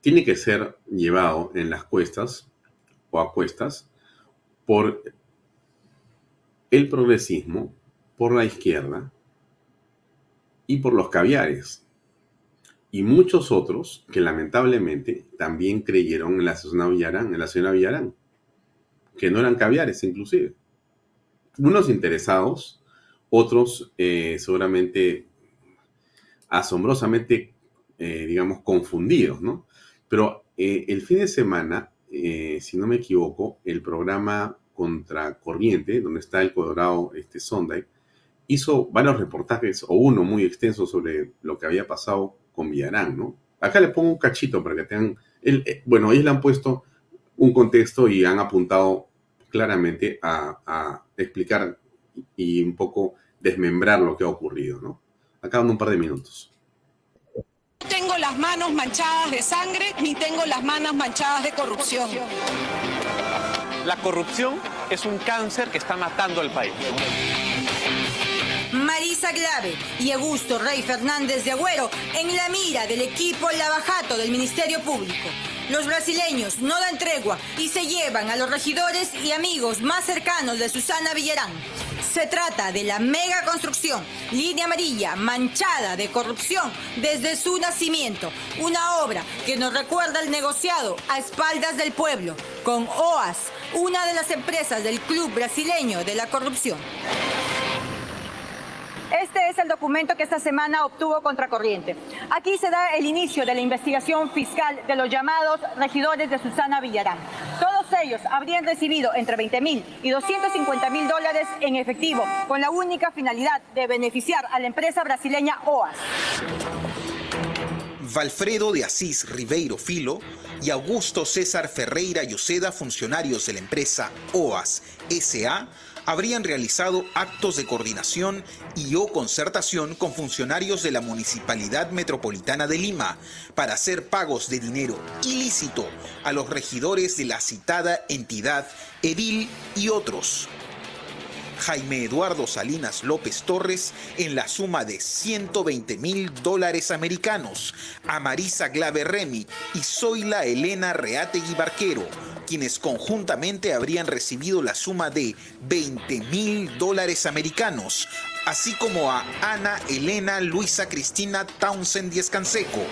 tiene que ser llevado en las cuestas o a cuestas por el progresismo, por la izquierda y por los caviares. Y muchos otros que lamentablemente también creyeron en la señora Villarán, en la señora Villarán, que no eran caviares inclusive. Unos interesados, otros eh, seguramente asombrosamente, eh, digamos, confundidos, ¿no? Pero eh, el fin de semana si no me equivoco, el programa Contracorriente, donde está el Colorado este, Sunday, hizo varios reportajes, o uno muy extenso sobre lo que había pasado con Villarán, ¿no? Acá le pongo un cachito para que tengan, eh, bueno, ellos le han puesto un contexto y han apuntado claramente a, a explicar y un poco desmembrar lo que ha ocurrido, ¿no? Acá en un par de minutos tengo las manos manchadas de sangre ni tengo las manos manchadas de corrupción. La corrupción es un cáncer que está matando al país. Marisa Glave y Augusto Rey Fernández de Agüero en la mira del equipo Lavajato del Ministerio Público. Los brasileños no dan tregua y se llevan a los regidores y amigos más cercanos de Susana Villarán. Se trata de la mega construcción, línea amarilla, manchada de corrupción desde su nacimiento. Una obra que nos recuerda el negociado a espaldas del pueblo con OAS, una de las empresas del club brasileño de la corrupción. Este es el documento que esta semana obtuvo Contracorriente. Aquí se da el inicio de la investigación fiscal de los llamados regidores de Susana Villarán. Todos ellos habrían recibido entre 20 mil y 250 mil dólares en efectivo, con la única finalidad de beneficiar a la empresa brasileña OAS. Valfredo de Asís Ribeiro Filo y Augusto César Ferreira Yoceda, funcionarios de la empresa OAS SA, habrían realizado actos de coordinación y o concertación con funcionarios de la Municipalidad Metropolitana de Lima para hacer pagos de dinero ilícito a los regidores de la citada entidad, edil y otros. Jaime Eduardo Salinas López Torres en la suma de 120 mil dólares americanos, a Marisa Glave Remy y Zoila Elena Reategui Barquero, quienes conjuntamente habrían recibido la suma de 20 mil dólares americanos, así como a Ana Elena Luisa Cristina Townsend Díez Canseco,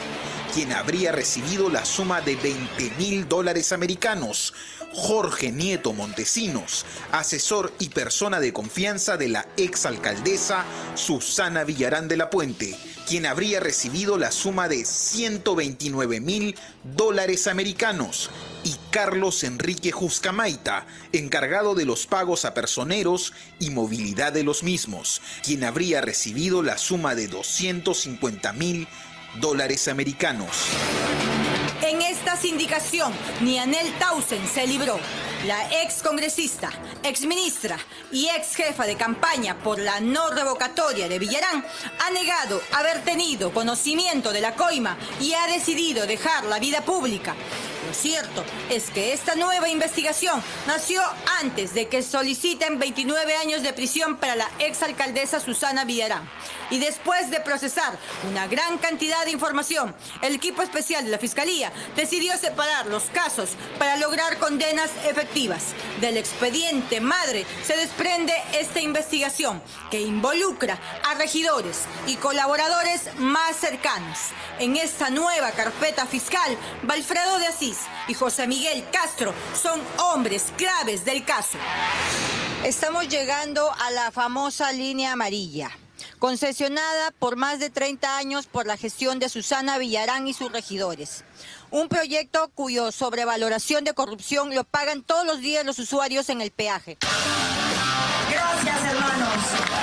quien habría recibido la suma de 20 mil dólares americanos, Jorge Nieto Montesinos, asesor y persona de confianza de la exalcaldesa Susana Villarán de la Puente, quien habría recibido la suma de 129 mil dólares americanos, y Carlos Enrique Juscamaita, encargado de los pagos a personeros y movilidad de los mismos, quien habría recibido la suma de 250 mil dólares americanos. En esta sindicación, ni Anel Tausen se libró. La ex congresista, ex ministra y ex jefa de campaña por la no revocatoria de Villarán ha negado haber tenido conocimiento de la coima y ha decidido dejar la vida pública. Lo cierto es que esta nueva investigación nació antes de que soliciten 29 años de prisión para la exalcaldesa Susana Villarán. Y después de procesar una gran cantidad de información, el equipo especial de la Fiscalía decidió separar los casos para lograr condenas efectivas. Del expediente madre se desprende esta investigación que involucra a regidores y colaboradores más cercanos. En esta nueva carpeta fiscal, Valfredo de Asís y José Miguel Castro son hombres claves del caso. Estamos llegando a la famosa línea amarilla concesionada por más de 30 años por la gestión de Susana Villarán y sus regidores. Un proyecto cuyo sobrevaloración de corrupción lo pagan todos los días los usuarios en el peaje. Gracias, hermanos.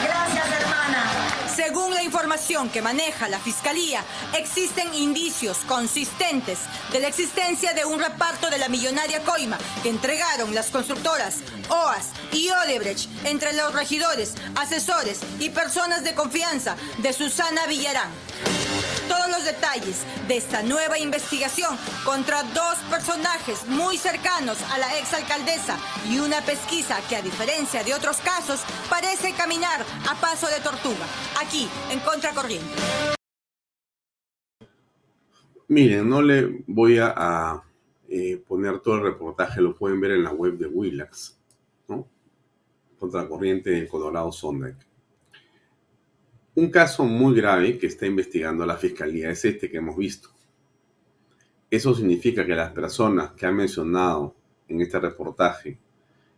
Gracias, hermana. Según la información que maneja la Fiscalía, existen indicios consistentes de la existencia de un reparto de la millonaria coima que entregaron las constructoras OAS y Odebrecht entre los regidores, asesores y personas de confianza de Susana Villarán todos los detalles de esta nueva investigación contra dos personajes muy cercanos a la exalcaldesa y una pesquisa que a diferencia de otros casos parece caminar a paso de tortuga, aquí en Contracorriente. Miren, no le voy a, eh, poner todo el reportaje, lo pueden ver en la web de Willax, ¿no? Contracorriente del Colorado Sondheim. Un caso muy grave que está investigando la Fiscalía es este que hemos visto. Eso significa que las personas que han mencionado en este reportaje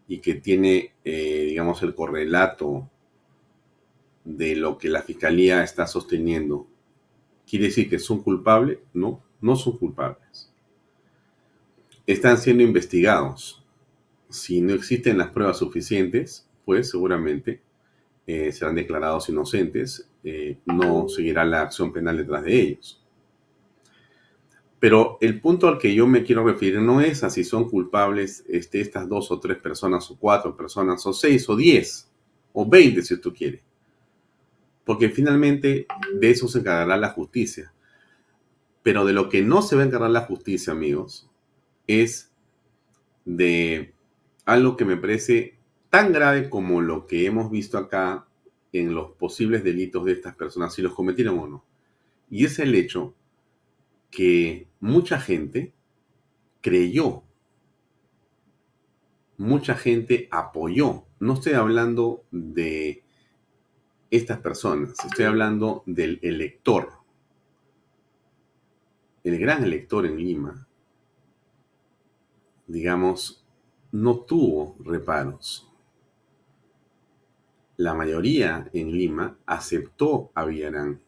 y que tiene, eh, digamos, el correlato de lo que la Fiscalía está sosteniendo, ¿quiere decir que son culpables? No, no son culpables. Están siendo investigados. Si no existen las pruebas suficientes, pues seguramente eh, serán declarados inocentes, eh, no seguirá la acción penal detrás de ellos. Pero el punto al que yo me quiero referir no es a si son culpables este, estas dos o tres personas o cuatro personas o seis o diez o veinte si tú quieres. Porque finalmente de eso se encargará la justicia. Pero de lo que no se va a encargar la justicia, amigos, es de algo que me parece tan grave como lo que hemos visto acá en los posibles delitos de estas personas, si los cometieron o no. Y es el hecho que mucha gente creyó, mucha gente apoyó. No estoy hablando de estas personas, estoy hablando del elector. El gran elector en Lima, digamos, no tuvo reparos. La mayoría en Lima aceptó a Villarán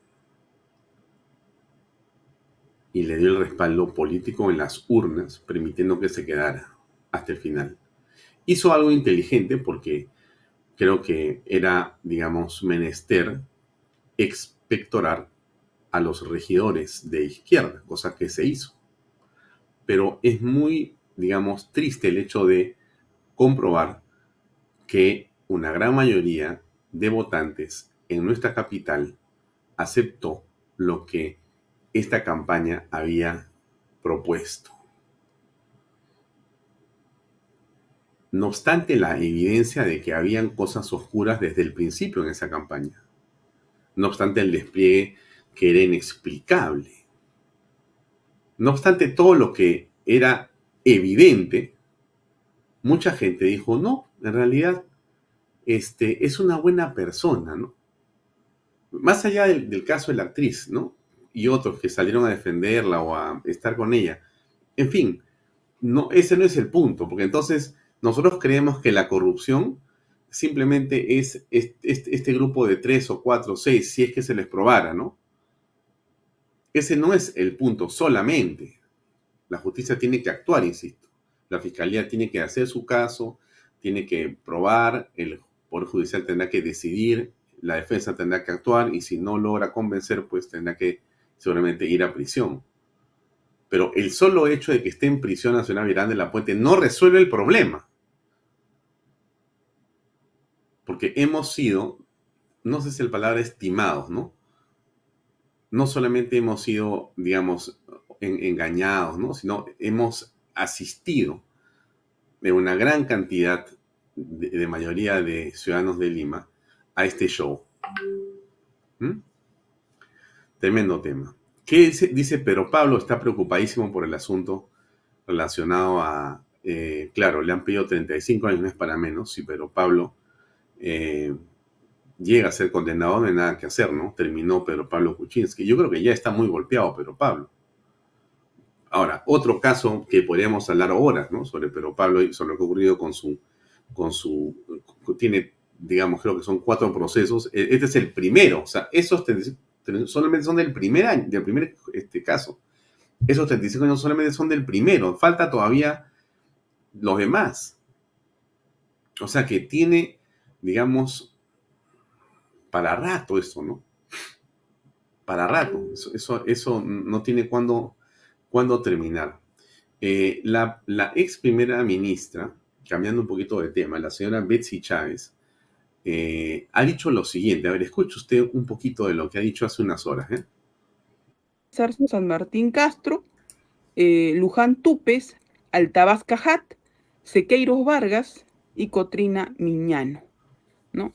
y le dio el respaldo político en las urnas, permitiendo que se quedara hasta el final. Hizo algo inteligente porque creo que era, digamos, menester expectorar a los regidores de izquierda, cosa que se hizo. Pero es muy, digamos, triste el hecho de comprobar que una gran mayoría de votantes en nuestra capital aceptó lo que esta campaña había propuesto. No obstante la evidencia de que habían cosas oscuras desde el principio en esa campaña. No obstante el despliegue que era inexplicable. No obstante todo lo que era evidente, mucha gente dijo, no, en realidad este, es una buena persona, ¿no? Más allá del, caso de la actriz, ¿no? y otros que salieron a defenderla o a estar con ella. En fin, no, ese no es el punto, porque entonces nosotros creemos que la corrupción simplemente es este, grupo de tres o cuatro o seis, si es que se les probara, ¿no? Ese no es el punto solamente. La justicia tiene que actuar, insisto. La fiscalía tiene que hacer su caso, tiene que probar, el Poder Judicial tendrá que decidir, la defensa tendrá que actuar y si no logra convencer, pues tendrá que seguramente ir a prisión. Pero el solo hecho de que esté en prisión Nacional Virán de la Puente no resuelve el problema. Porque hemos sido, no sé si la palabra estimados, ¿no? No solamente hemos sido, digamos, engañados, ¿no? Sino hemos asistido de una gran cantidad de, mayoría de ciudadanos de Lima a este show. ¿Mm? Tremendo tema. ¿Qué dice? Pero Pablo está preocupadísimo por el asunto relacionado a, eh, claro, le han pedido 35 años, no es para menos, sí, pero Pablo eh, llega a ser condenado, no hay nada que hacer, ¿no? Terminó Pedro Pablo Kuczynski. Yo creo que ya está muy golpeado Pedro Pablo. Ahora, otro caso que podríamos hablar horas, ¿no? Sobre Pedro Pablo y sobre lo que ha ocurrido con su, con su, tiene, digamos, creo que son cuatro procesos. E, este es el primero, o sea, esos solamente son del primer año, del primer este, caso. Esos 35 años solamente son del primero. Falta todavía los demás. O sea que tiene, digamos, para rato eso, ¿no? Para rato. Eso, eso, no tiene cuándo, cuándo terminar. Eh, la, la ex primera ministra, cambiando un poquito de tema, la señora Betsy Chávez, eh, ha dicho lo siguiente. A ver, escuche usted un poquito de lo que ha dicho hace unas horas. ¿eh? San Martín Castro, eh, Luján Tupes, Altabaz Cajat, Sequeiros Vargas y Cotrina Miñano. ¿no?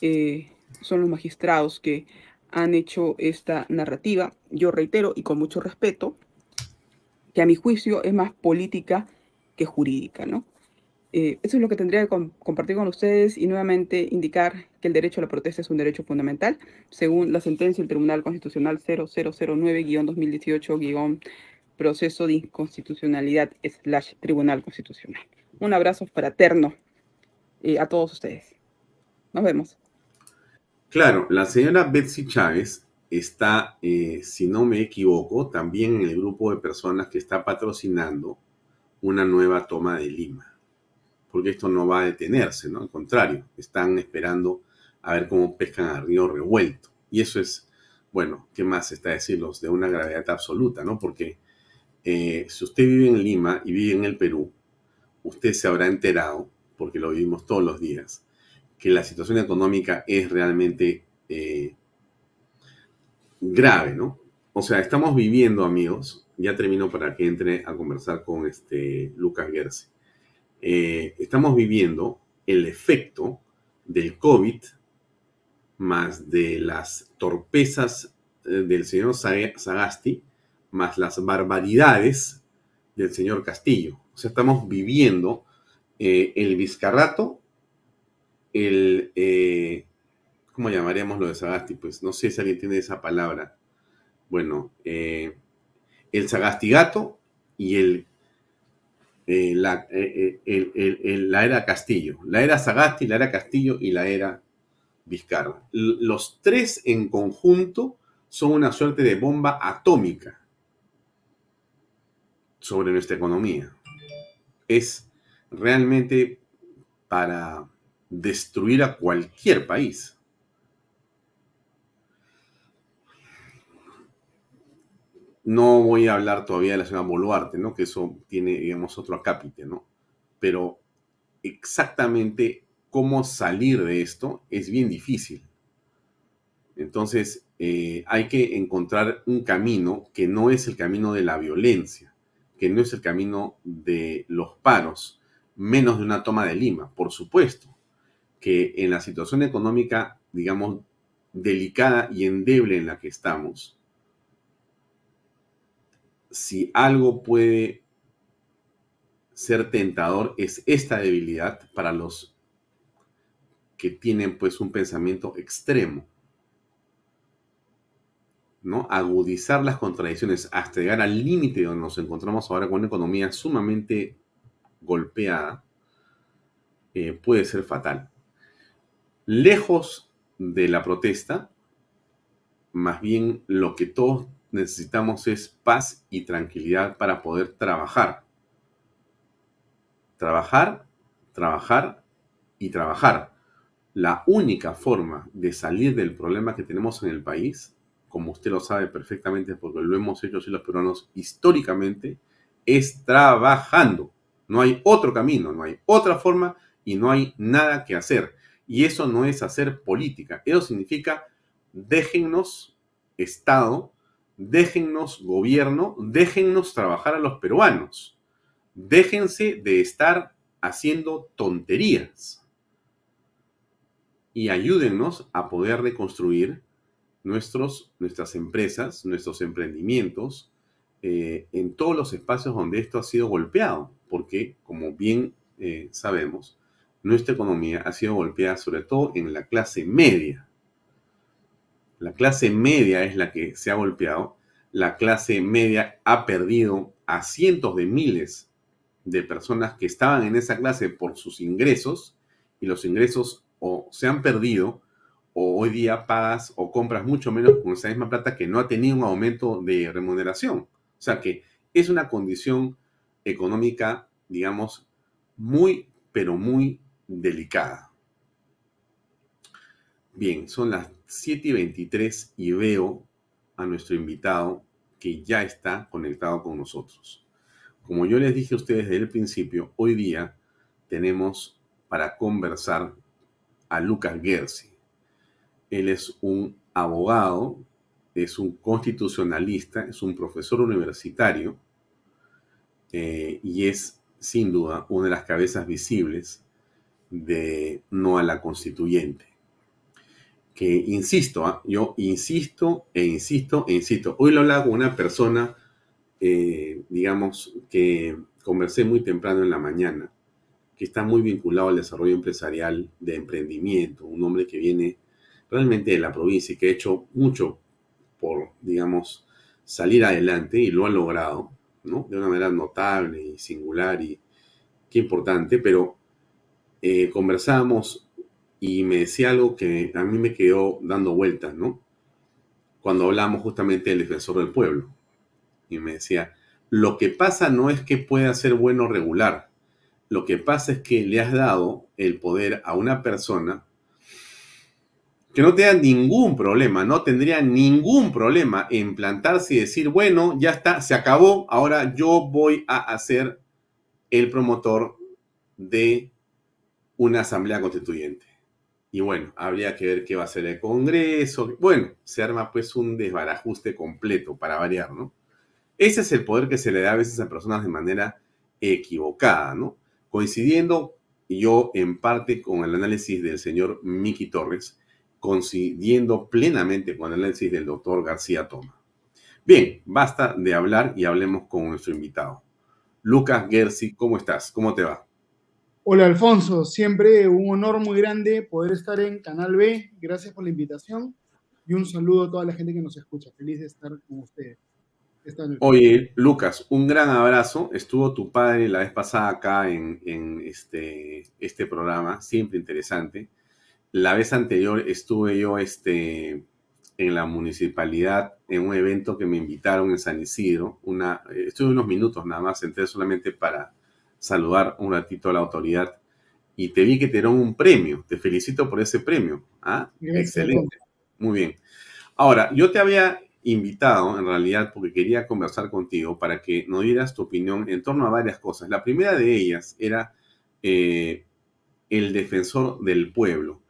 Eh, son los magistrados que han hecho esta narrativa. Yo reitero y con mucho respeto que a mi juicio es más política que jurídica, ¿no? Eh, eso es lo que tendría que compartir con ustedes y nuevamente indicar que el derecho a la protesta es un derecho fundamental, según la sentencia del Tribunal Constitucional 0009-2018- proceso de inconstitucionalidad slash Tribunal Constitucional. Un abrazo fraterno eh, a todos ustedes. Nos vemos. Claro, la señora Betsy Chávez está, eh, si no me equivoco, también en el grupo de personas que está patrocinando una nueva toma de Lima porque esto no va a detenerse, ¿no? Al contrario, están esperando a ver cómo pescan a río revuelto. Y eso es, bueno, ¿qué más está decirlos? De una gravedad absoluta, ¿no? Porque eh, si usted vive en Lima y vive en el Perú, usted se habrá enterado, porque lo vivimos todos los días, que la situación económica es realmente eh, grave, ¿no? O sea, estamos viviendo, amigos, ya termino para que entre a conversar con este Lucas Gersi eh, estamos viviendo el efecto del COVID más de las torpezas eh, del señor Sagasti, más las barbaridades del señor Castillo. O sea, estamos viviendo eh, el Vizcarrato, el... ¿Cómo llamaríamos lo de Sagasti? Pues no sé si alguien tiene esa palabra. Bueno, el Sagastigato y el la, la, era Castillo. La era Sagasti, la era Castillo y la era Vizcarra. Los tres en conjunto son una suerte de bomba atómica sobre nuestra economía. Es realmente para destruir a cualquier país. No voy a hablar todavía de la señora Boluarte, ¿no? Que eso tiene, digamos, otro acápite, ¿no? Pero exactamente cómo salir de esto es bien difícil. Entonces, eh, hay que encontrar un camino que no es el camino de la violencia, que no es el camino de los paros, menos de una toma de Lima, por supuesto, que en la situación económica, digamos, delicada y endeble en la que estamos, si algo puede ser tentador es esta debilidad para los que tienen pues un pensamiento extremo. ¿no? Agudizar las contradicciones hasta llegar al límite donde nos encontramos ahora con una economía sumamente golpeada eh, puede ser fatal. Lejos de la protesta, más bien lo que todos necesitamos es paz y tranquilidad para poder trabajar. Trabajar, trabajar y trabajar la única forma de salir del problema que tenemos en el país, como usted lo sabe perfectamente porque lo hemos hecho así los peruanos históricamente, es trabajando. No hay otro camino, no hay otra forma y no hay nada que hacer. Y eso no es hacer política. Eso significa déjennos Estado, déjennos gobierno, déjennos trabajar a los peruanos. Déjense de estar haciendo tonterías y ayúdennos a poder reconstruir nuestros, nuestras empresas, nuestros emprendimientos eh, en todos los espacios donde esto ha sido golpeado, porque como bien eh, sabemos, nuestra economía ha sido golpeada sobre todo en la clase media. La clase media es la que se ha golpeado. La clase media ha perdido a cientos de miles de personas que estaban en esa clase por sus ingresos y los ingresos o se han perdido o hoy día pagas o compras mucho menos con esa misma plata que no ha tenido un aumento de remuneración. O sea que es una condición económica, digamos, muy, pero muy delicada. Bien, son las 7 y 23 y veo a nuestro invitado que ya está conectado con nosotros. Como yo les dije a ustedes desde el principio, hoy día tenemos para conversar a Lucas Gersi. Él es un abogado, es un constitucionalista, es un profesor universitario eh, y es sin duda una de las cabezas visibles de No a la Constituyente. Que insisto, ¿ah? yo insisto e insisto e insisto. Hoy lo hago con una persona, eh, digamos, que conversé muy temprano en la mañana que está muy vinculado al desarrollo empresarial de emprendimiento, un hombre que viene realmente de la provincia y que ha hecho mucho por, digamos, salir adelante y lo ha logrado, ¿no? De una manera notable y singular y qué importante, pero eh, conversábamos y me decía algo que a mí me quedó dando vueltas, ¿no? Cuando hablamos justamente del defensor del pueblo. Y me decía, lo que pasa no es que pueda ser bueno regular, lo que pasa es que le has dado el poder a una persona que no tenga ningún problema, no tendría ningún problema en plantarse y decir, bueno, ya está, se acabó, ahora yo voy a hacer el promotor de una asamblea constituyente. Y bueno, habría que ver qué va a hacer el Congreso. Bueno, se arma pues un desbarajuste completo para variar, ¿no? Ese es el poder que se le da a veces a personas de manera equivocada, ¿no? coincidiendo yo en parte con el análisis del señor Miki Torres, coincidiendo plenamente con el análisis del doctor García Toma. Bien, basta de hablar y hablemos con nuestro invitado. Lucas Gersi, ¿cómo estás? ¿Cómo te va? Hola Alfonso, siempre un honor muy grande poder estar en Canal B. Gracias por la invitación y un saludo a toda la gente que nos escucha. Feliz de estar con ustedes. Oye, Lucas, un gran abrazo. Estuvo tu padre la vez pasada acá en, este, este programa, siempre interesante. La vez anterior estuve yo este, en la municipalidad en un evento que me invitaron en San Isidro. Una, estuve unos minutos nada más, entré solamente para saludar un ratito a la autoridad y te vi que te dieron un premio. Te felicito por ese premio. ¿Ah? Excelente. Muy bien. Ahora, yo te había invitado en realidad porque quería conversar contigo para que nos dieras tu opinión en torno a varias cosas. La primera de ellas era eh, el defensor del pueblo.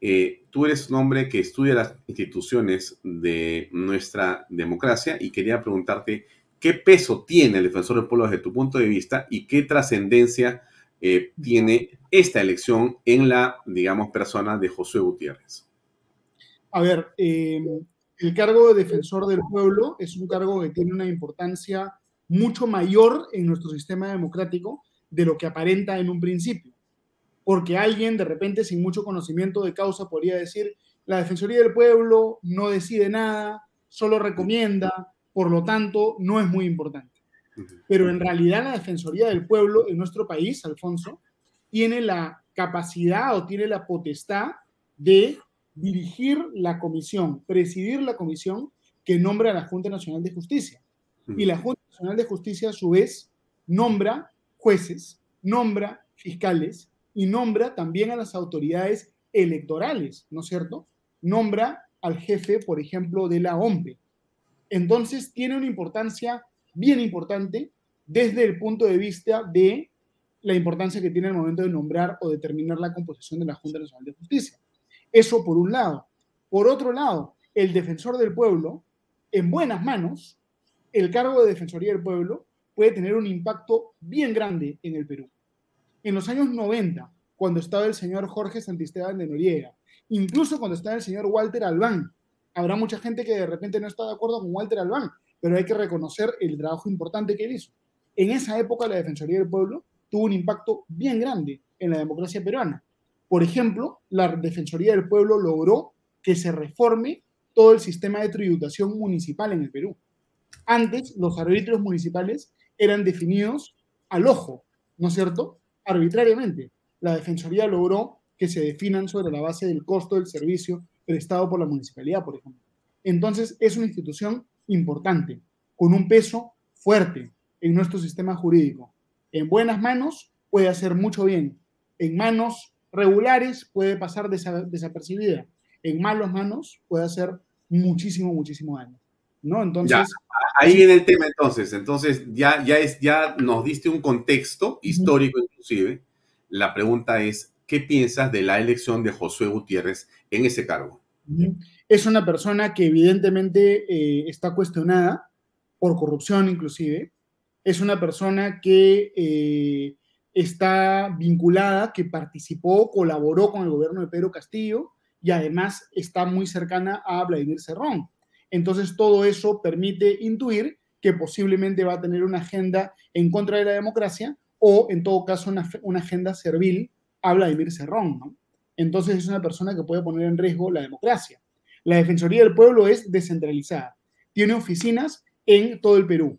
Eh, tú eres un hombre que estudia las instituciones de nuestra democracia y quería preguntarte qué peso tiene el defensor del pueblo desde tu punto de vista y qué trascendencia eh, tiene esta elección en la, digamos, persona de Josué Gutiérrez. A ver, el cargo de defensor del pueblo es un cargo que tiene una importancia mucho mayor en nuestro sistema democrático de lo que aparenta en un principio. Porque alguien de repente sin mucho conocimiento de causa podría decir, la Defensoría del Pueblo no decide nada, solo recomienda, por lo tanto no es muy importante. Pero en realidad la Defensoría del Pueblo en nuestro país, Alfonso, tiene la capacidad o tiene la potestad de dirigir la comisión, presidir la comisión que nombra a la Junta Nacional de Justicia. Y la Junta Nacional de Justicia, a su vez, nombra jueces, nombra fiscales y nombra también a las autoridades electorales, ¿no es cierto? Nombra al jefe, por ejemplo, de la OMPE. Entonces, tiene una importancia bien importante desde el punto de vista de la importancia que tiene el momento de nombrar o determinar la composición de la Junta Nacional de Justicia. Eso por un lado. Por otro lado, el defensor del pueblo, en buenas manos, el cargo de Defensoría del Pueblo puede tener un impacto bien grande en el Perú. En los años 90, cuando estaba el señor Jorge Santisteban de Noriega, incluso cuando estaba el señor Walter Albán, habrá mucha gente que de repente no está de acuerdo con Walter Albán, pero hay que reconocer el trabajo importante que él hizo. En esa época la Defensoría del Pueblo tuvo un impacto bien grande en la democracia peruana. Por ejemplo, la Defensoría del Pueblo logró que se reforme todo el sistema de tributación municipal en el Perú. Antes, los árbitros municipales eran definidos al ojo, ¿no es cierto? Arbitrariamente. La Defensoría logró que se definan sobre la base del costo del servicio prestado por la municipalidad, por ejemplo. Entonces, es una institución importante, con un peso fuerte en nuestro sistema jurídico. En buenas manos puede hacer mucho bien. En manos regulares puede pasar desapercibida. En malas manos puede hacer muchísimo, muchísimo daño. ¿no? Entonces, ahí viene el tema entonces. Entonces, ya, ya, es, ya nos diste un contexto histórico inclusive. La pregunta es, ¿qué piensas de la elección de Josué Gutiérrez en ese cargo? Es una persona que evidentemente eh, está cuestionada por corrupción inclusive. Es una persona que eh, está vinculada, que participó, colaboró con el gobierno de Pedro Castillo y además está muy cercana a Vladimir Cerrón. Entonces todo eso permite intuir que posiblemente va a tener una agenda en contra de la democracia o en todo caso una, agenda servil a Vladimir Cerrón. Entonces es una persona que puede poner en riesgo la democracia. La Defensoría del Pueblo es descentralizada. Tiene oficinas en todo el Perú.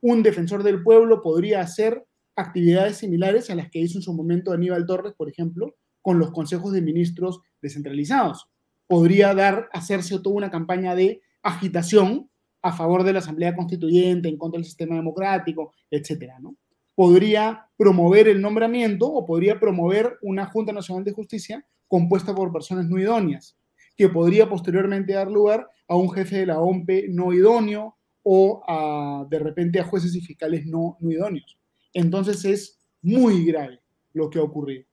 Un defensor del pueblo podría hacer actividades similares a las que hizo en su momento Aníbal Torres, por ejemplo, con los consejos de ministros descentralizados. Podría dar, hacerse toda una campaña de agitación a favor de la Asamblea Constituyente, en contra del sistema democrático, etcétera, ¿no? Podría promover el nombramiento o podría promover una Junta Nacional de Justicia compuesta por personas no idóneas, que podría posteriormente dar lugar a un jefe de la OMPE no idóneo o a, de repente a jueces y fiscales no, no idóneos. Entonces es muy grave lo que ha ocurrido.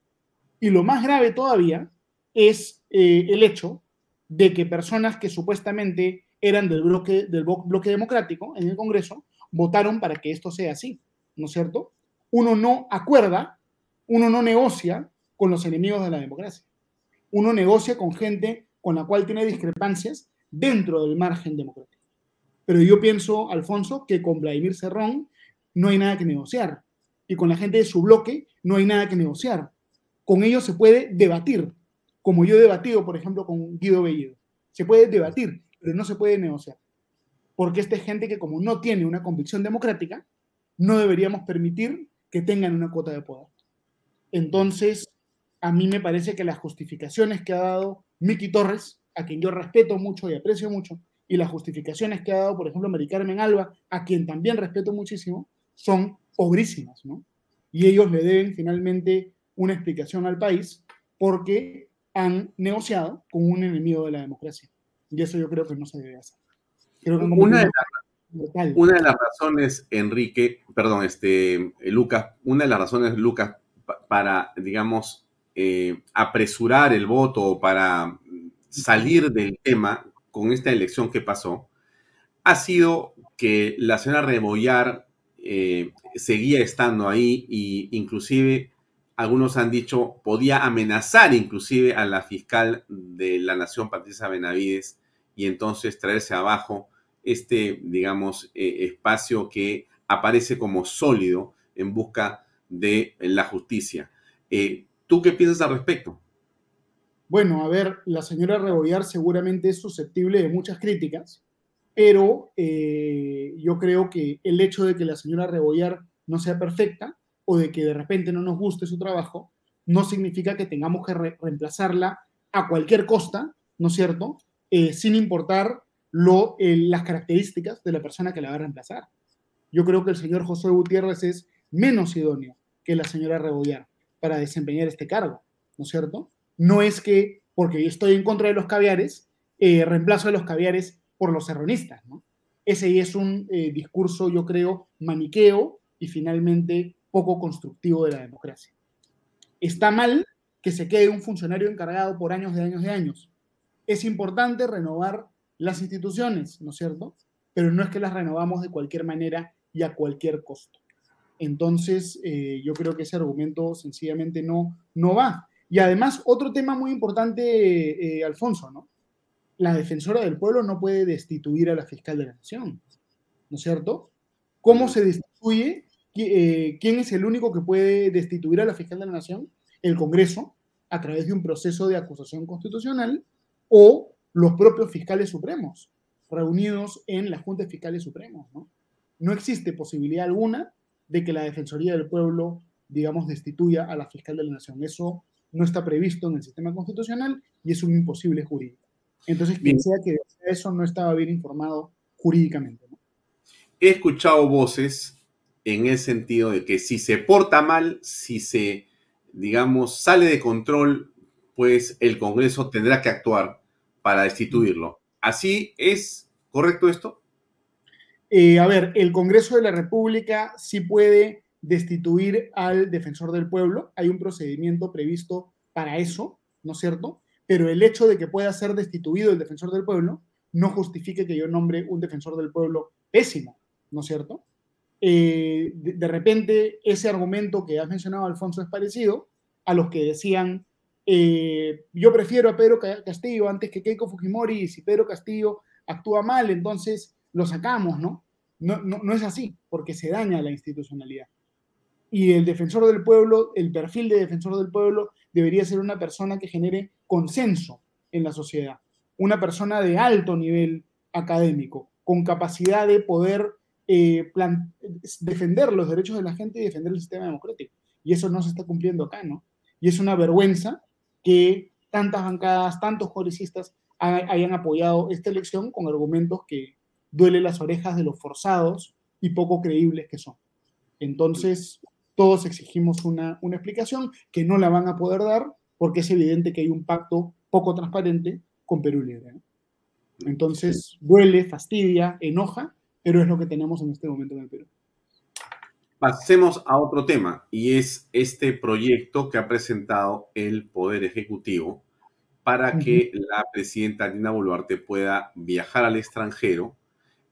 Y lo más grave todavía es eh, el hecho de que personas que supuestamente eran del bloque, del bloque democrático en el Congreso votaron para que esto sea así, ¿no es cierto? Uno no acuerda Uno no negocia con los enemigos de la democracia. Uno negocia con gente con la cual tiene discrepancias dentro del margen democrático. Pero yo pienso, Alfonso, que con Vladimir Cerrón no hay nada que negociar. Y con la gente de su bloque no hay nada que negociar. Con ellos se puede debatir, como yo he debatido, por ejemplo, con Guido Bellido. Se puede debatir, pero no se puede negociar. Porque esta es gente que como no tiene una convicción democrática, no deberíamos permitir que tengan una cuota de poder. Entonces, a mí me parece que las justificaciones que ha dado Miki Torres, a quien yo respeto mucho y aprecio mucho, y las justificaciones que ha dado, por ejemplo, Mari Carmen Alba, a quien también respeto muchísimo, son pobrísimas, ¿no? Y ellos le deben finalmente una explicación al país porque han negociado con un enemigo de la democracia. Y eso yo creo que no se debe hacer. una, de una, de las razones, Enrique, perdón, este, Lucas, una de las razones, Lucas, para, digamos, eh, apresurar el voto o para salir del tema con esta elección que pasó, ha sido que la señora Rebollar eh, seguía estando ahí e inclusive algunos han dicho podía amenazar inclusive a la fiscal de la Nación, Patricia Benavides, y entonces traerse abajo este, digamos, eh, espacio que aparece como sólido en busca de la justicia. ¿Tú qué piensas al respecto? Bueno, a ver, la señora Rebollar seguramente es susceptible de muchas críticas, pero eh, yo creo que el hecho de que la señora Rebollar no sea perfecta o de que de repente no nos guste su trabajo, no significa que tengamos que reemplazarla a cualquier costa, ¿no es cierto? Eh, sin importar lo, las características de la persona que la va a reemplazar. Yo creo que el señor José Gutiérrez es menos idóneo que la señora Rebollar para desempeñar este cargo, ¿no es cierto? No es que porque yo estoy en contra de los caviares, eh, reemplazo a los caviares por los serronistas, ¿no? Ese es un eh, discurso, yo creo, maniqueo y finalmente poco constructivo de la democracia. Está mal que se quede un funcionario encargado por años de años de años. Es importante renovar las instituciones, ¿no es cierto? Pero no es que las renovamos de cualquier manera y a cualquier costo. Entonces, eh, yo creo que ese argumento sencillamente no, no va. Y además, otro tema muy importante, eh, Alfonso, ¿no? La defensora del pueblo no puede destituir a la fiscal de la nación, ¿no es cierto? ¿Cómo se destituye? Eh, ¿Quién es el único que puede destituir a la fiscal de la nación? El Congreso, a través de un proceso de acusación constitucional, o los propios fiscales supremos, reunidos en la Junta de Fiscales Supremos, ¿no? No existe posibilidad alguna de que la Defensoría del Pueblo, digamos, destituya a la fiscal de la Nación. Eso no está previsto en el sistema constitucional y es un imposible jurídico. Entonces, quien sea que eso no estaba bien informado jurídicamente. He escuchado voces en el sentido de que si se porta mal, si se, digamos, sale de control, pues el Congreso tendrá que actuar para destituirlo. ¿Así es correcto esto? Eh, a ver, el Congreso de la República sí puede destituir al defensor del pueblo. Hay un procedimiento previsto para eso, ¿no es cierto? Pero el hecho de que pueda ser destituido el defensor del pueblo no justifique que yo nombre un defensor del pueblo pésimo, ¿no es cierto? Eh, de, repente, ese argumento que has mencionado, Alfonso, es parecido a los que decían, eh, yo prefiero a Pedro Castillo antes que Keiko Fujimori, si Pedro Castillo actúa mal, entonces lo sacamos, ¿no? No, no, es así, porque se daña la institucionalidad. Y el defensor del pueblo, el perfil de defensor del pueblo, debería ser una persona que genere consenso en la sociedad, una persona de alto nivel académico, con capacidad de poder eh, defender los derechos de la gente y defender el sistema democrático. Y eso no se está cumpliendo acá, ¿no? Y es una vergüenza que tantas bancadas, tantos congresistas hayan apoyado esta elección con argumentos que, duele las orejas de los forzados y poco creíbles que son. Entonces, todos exigimos una, explicación que no la van a poder dar porque es evidente que hay un pacto poco transparente con Perú Libre. Entonces, duele, fastidia, enoja, pero es lo que tenemos en este momento en el Perú. Pasemos a otro tema y es este proyecto que ha presentado el Poder Ejecutivo para que la presidenta Dina Boluarte pueda viajar al extranjero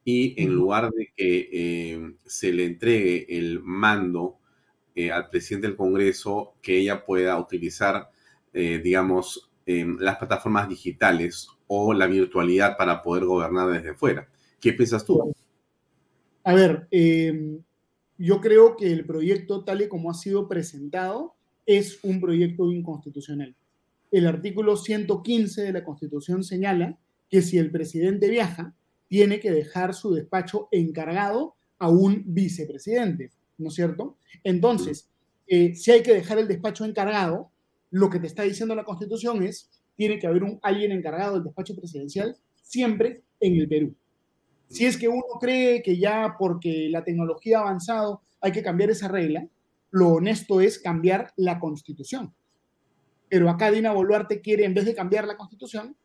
y en lugar de que eh, se le entregue el mando eh, al presidente del Congreso que ella pueda utilizar, eh, digamos, em, las plataformas digitales o la virtualidad para poder gobernar desde fuera. ¿Qué piensas tú? A ver, em, yo creo que el proyecto tal y como ha sido presentado es un proyecto inconstitucional. El artículo 115 de la Constitución señala que si el presidente viaja, tiene que dejar su despacho encargado a un vicepresidente, ¿no es cierto? Entonces, eh, si hay que dejar el despacho encargado, lo que te está diciendo la Constitución es, tiene que haber un, alguien encargado del despacho presidencial siempre en el Perú. Si es que uno cree que ya porque la tecnología ha avanzado hay que cambiar esa regla, lo honesto es cambiar la Constitución. Pero acá Dina Boluarte quiere, en vez de cambiar la Constitución,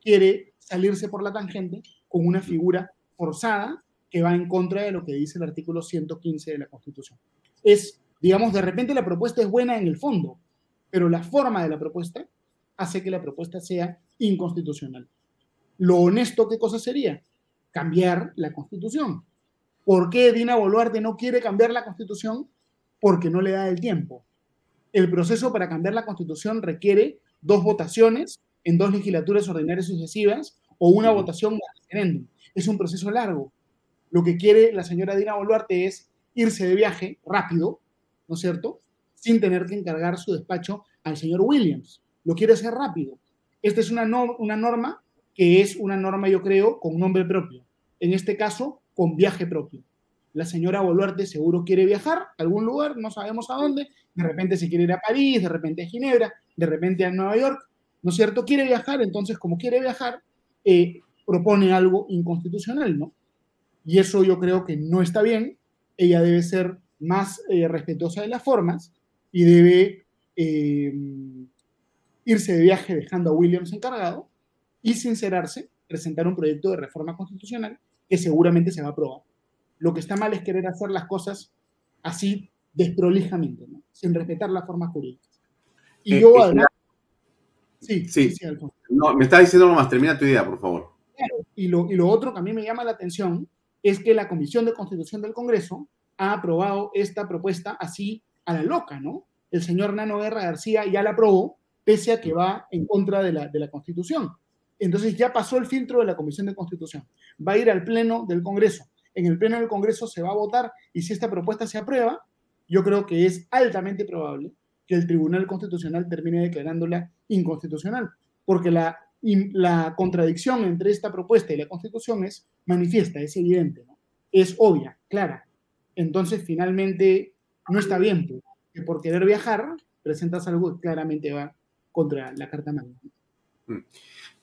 quiere salirse por la tangente con una figura forzada que va en contra de lo que dice el artículo 115 de la Constitución. Es, digamos, de repente la propuesta es buena en el fondo, pero la forma de la propuesta hace que la propuesta sea inconstitucional. Lo honesto, ¿qué cosa sería? Cambiar la Constitución. ¿Por qué Dina Boluarte no quiere cambiar la Constitución? Porque no le da el tiempo. El proceso para cambiar la Constitución requiere dos votaciones en dos legislaturas ordinarias sucesivas o una votación a referéndum. Es un proceso largo. Lo que quiere la señora Dina Boluarte es irse de viaje rápido, ¿no es cierto? Sin tener que encargar su despacho al señor Williams. Lo quiere hacer rápido. Esta es una, una norma que es una norma, yo creo, con nombre propio. En este caso, con viaje propio. La señora Boluarte seguro quiere viajar a algún lugar, no sabemos a dónde. De repente se quiere ir a París, de repente a Ginebra, de repente a Nueva York, ¿no es cierto? Quiere viajar, entonces como quiere viajar, eh, propone algo inconstitucional, ¿no? Y eso yo creo que no está bien. Ella debe ser más eh, respetuosa de las formas y debe eh, irse de viaje dejando a Williams encargado y sincerarse, presentar un proyecto de reforma constitucional que seguramente se va a aprobar. Lo que está mal es querer hacer las cosas así desprolijamente, ¿no? sin respetar las formas jurídicas. Y yo, además, Sí, sí, sí, No, me está diciendo más, termina tu idea, por favor. Y lo, y lo otro que a mí me llama la atención es que la Comisión de Constitución del Congreso ha aprobado esta propuesta así a la loca, ¿no? El señor Nano Guerra García ya la aprobó, pese a que va en contra de la, de la Constitución. Entonces ya pasó el filtro de la Comisión de Constitución. Va a ir al Pleno del Congreso. En el Pleno del Congreso se va a votar y si esta propuesta se aprueba, yo creo que es altamente probable que el Tribunal Constitucional termine declarándola inconstitucional, porque la, contradicción entre esta propuesta y la Constitución es manifiesta, es evidente, es obvia, clara. Entonces, finalmente, no está bien pues, que por querer viajar presentas algo que claramente va contra la Carta Magna.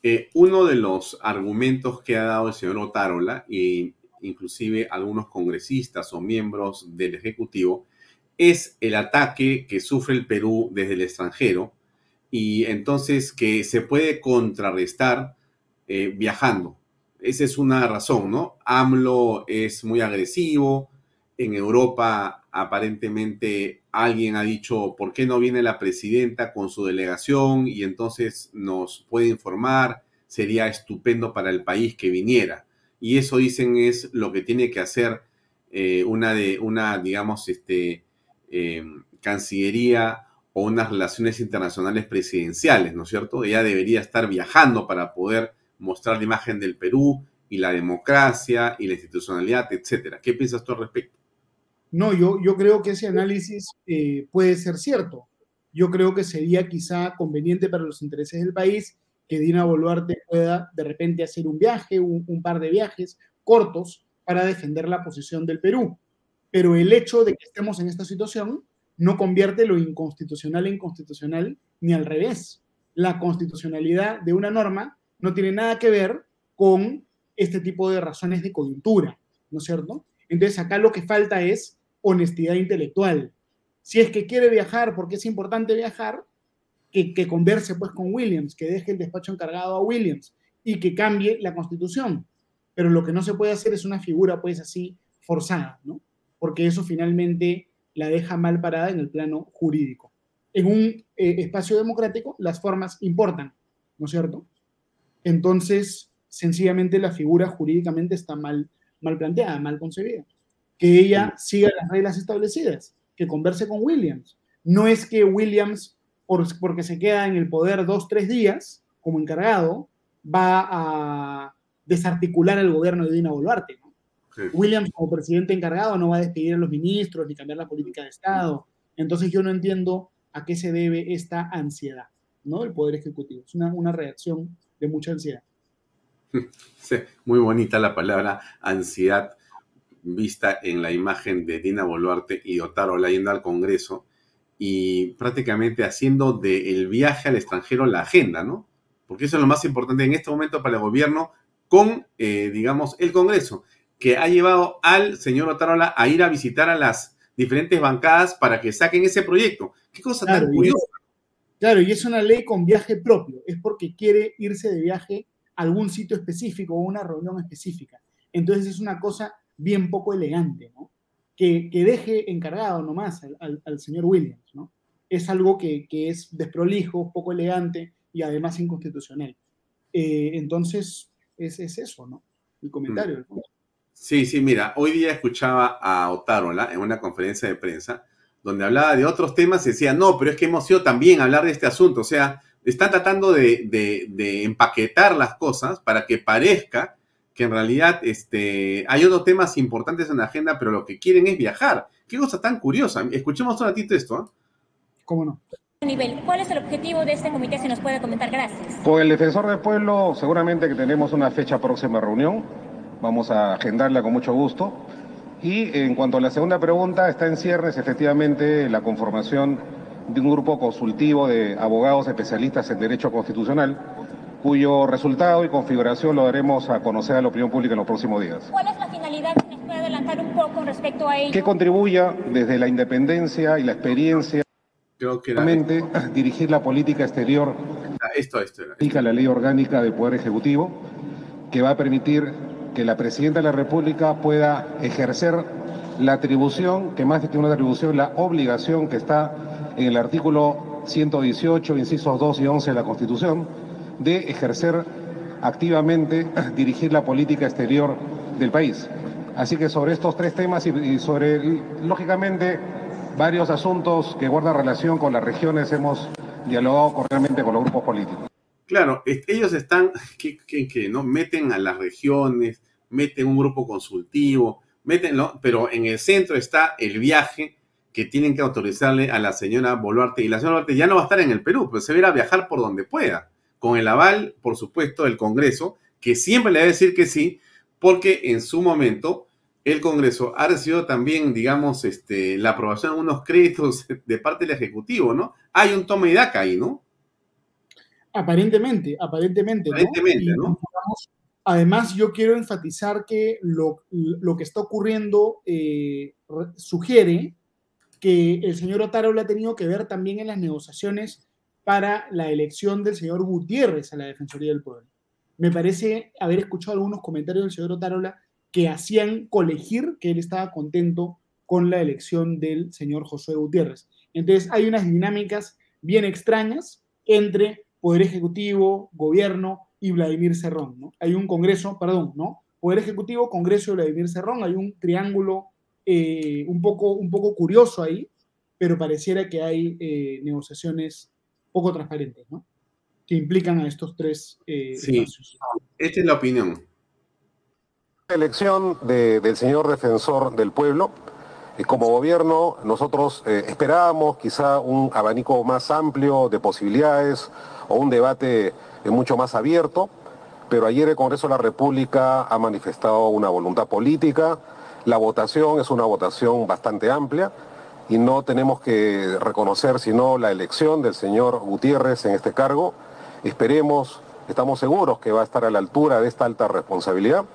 Eh, uno de los argumentos que ha dado el señor Otárola, e inclusive algunos congresistas o miembros del Ejecutivo, es el ataque que sufre el Perú desde el extranjero y entonces que se puede contrarrestar eh, viajando. Esa es una razón, ¿no? AMLO es muy agresivo. En Europa aparentemente alguien ha dicho, ¿por qué no viene la presidenta con su delegación y entonces nos puede informar? Sería estupendo para el país que viniera. Y eso dicen es lo que tiene que hacer eh, una de, una, digamos, este, eh, Cancillería o unas relaciones internacionales presidenciales, ¿no es cierto? Ella debería estar viajando para poder mostrar la imagen del Perú y la democracia y la institucionalidad, etcétera. ¿Qué piensas tú al respecto? No, yo, yo creo que ese análisis eh, puede ser cierto. Yo creo que sería quizá conveniente para los intereses del país que Dina Boluarte pueda de repente hacer un viaje, un par de viajes cortos para defender la posición del Perú pero el hecho de que estemos en esta situación no convierte lo inconstitucional en constitucional ni al revés. La constitucionalidad de una norma no tiene nada que ver con este tipo de razones de coyuntura, ¿no es cierto? Entonces acá lo que falta es honestidad intelectual. Si es que quiere viajar, porque es importante viajar, que, converse pues con Williams, que deje el despacho encargado a Williams y que cambie la constitución. Pero lo que no se puede hacer es una figura pues así forzada, ¿no? porque eso finalmente la deja mal parada en el plano jurídico. En un eh, espacio democrático las formas importan, ¿no es cierto? Entonces, sencillamente la figura jurídicamente está mal, mal planteada, mal concebida. Que ella siga las reglas establecidas, que converse con Williams. No es que Williams, por, porque se queda en el poder dos, tres días como encargado, va a desarticular el gobierno de Dina Boluarte. ¿no? Williams, como presidente encargado, no va a despedir a los ministros ni cambiar la política de Estado. Entonces yo no entiendo a qué se debe esta ansiedad, ¿no? El Poder Ejecutivo. Es una, una reacción de mucha ansiedad. Sí, muy bonita la palabra ansiedad vista en la imagen de Dina Boluarte y Otaro yendo al Congreso y prácticamente haciendo del viaje al extranjero la agenda, ¿no? Porque eso es lo más importante en este momento para el gobierno con, eh, digamos, el Congreso, que ha llevado al señor Otarola a ir a visitar a las diferentes bancadas para que saquen ese proyecto. Qué cosa Claro, tan y curiosa. es- claro, y es una ley con viaje propio, es porque quiere irse de viaje a algún sitio específico o una reunión específica. Entonces es una cosa bien poco elegante, ¿no? Que, que deje encargado nomás al, al- al señor Williams, ¿no? Es algo que, que es desprolijo, poco elegante y además inconstitucional. Eh, entonces, es, es eso, ¿no? El comentario. Sí, sí, mira, hoy día escuchaba a Otárola en una conferencia de prensa donde hablaba de otros temas y decía, no, pero es que hemos ido también a hablar de este asunto. O sea, están tratando de, de- de empaquetar las cosas para que parezca que en realidad este, hay otros temas importantes en la agenda, pero lo que quieren es viajar. Qué cosa tan curiosa. Escuchemos un ratito esto. ¿eh? ¿Cómo no? nivel. ¿Cuál es el objetivo de este comité? Si nos puede comentar, gracias. Con el defensor del pueblo, seguramente que tenemos una fecha próxima reunión. Vamos a agendarla con mucho gusto. Y en cuanto a la segunda pregunta, está en ciernes efectivamente la conformación de un grupo consultivo de abogados especialistas en derecho constitucional, cuyo resultado y configuración lo daremos a conocer a la opinión pública en los próximos días. ¿Cuál es la finalidad? Nos puede adelantar un poco respecto a ello. Que contribuya desde la independencia y la experiencia, Creo que dirigir la política exterior esto, esto era. aplica la ley orgánica del Poder Ejecutivo, que va a permitir que la Presidenta de la República pueda ejercer la atribución, que más que una atribución, la obligación que está en el artículo 118, incisos 2 y 11 de la Constitución, de ejercer activamente, dirigir la política exterior del país. Así que sobre estos tres temas y, sobre, lógicamente, varios asuntos que guardan relación con las regiones hemos dialogado cordialmente con los grupos políticos. Claro, ellos están, que, ¿no? Meten a las regiones, meten un grupo consultivo. Pero en el centro está el viaje que tienen que autorizarle a la señora Boluarte. Y la señora Boluarte ya no va a estar en el Perú, pues se va a viajar por donde pueda. Con el aval, por supuesto, del Congreso, que siempre le va a decir que sí, porque en su momento el Congreso ha recibido también, digamos, este, la aprobación de unos créditos de parte del Ejecutivo, ¿no? Hay un toma y daca ahí, ¿no? Aparentemente, aparentemente. Aparentemente, ¿no? además, yo quiero enfatizar que lo, lo que está ocurriendo eh, re- sugiere que el señor Otárola ha tenido que ver también en las negociaciones para la elección del señor Gutiérrez a la Defensoría del Pueblo. Me parece haber escuchado algunos comentarios del señor Otárola que hacían colegir que él estaba contento con la elección del señor Josué Gutiérrez. Entonces, hay unas dinámicas bien extrañas entre Poder Ejecutivo, Gobierno y Vladimir Cerrón. ¿no? Hay un Congreso, perdón, ¿no? Poder Ejecutivo, Congreso y Vladimir Cerrón. Hay un triángulo eh, un, poco, un poco curioso ahí, pero pareciera que hay eh, negociaciones poco transparentes, ¿no? Que implican a estos tres eh, Sí, espacios. esta es la opinión. elección de- del señor defensor del pueblo. Eh, como gobierno, nosotros eh, esperábamos quizá un abanico más amplio de posibilidades o un debate eh, mucho más abierto, pero ayer el Congreso de la República ha manifestado una voluntad política. La votación es una votación bastante amplia y no tenemos que reconocer sino la elección del señor Gutiérrez en este cargo. Esperemos, estamos seguros que va a estar a la altura de esta alta responsabilidad.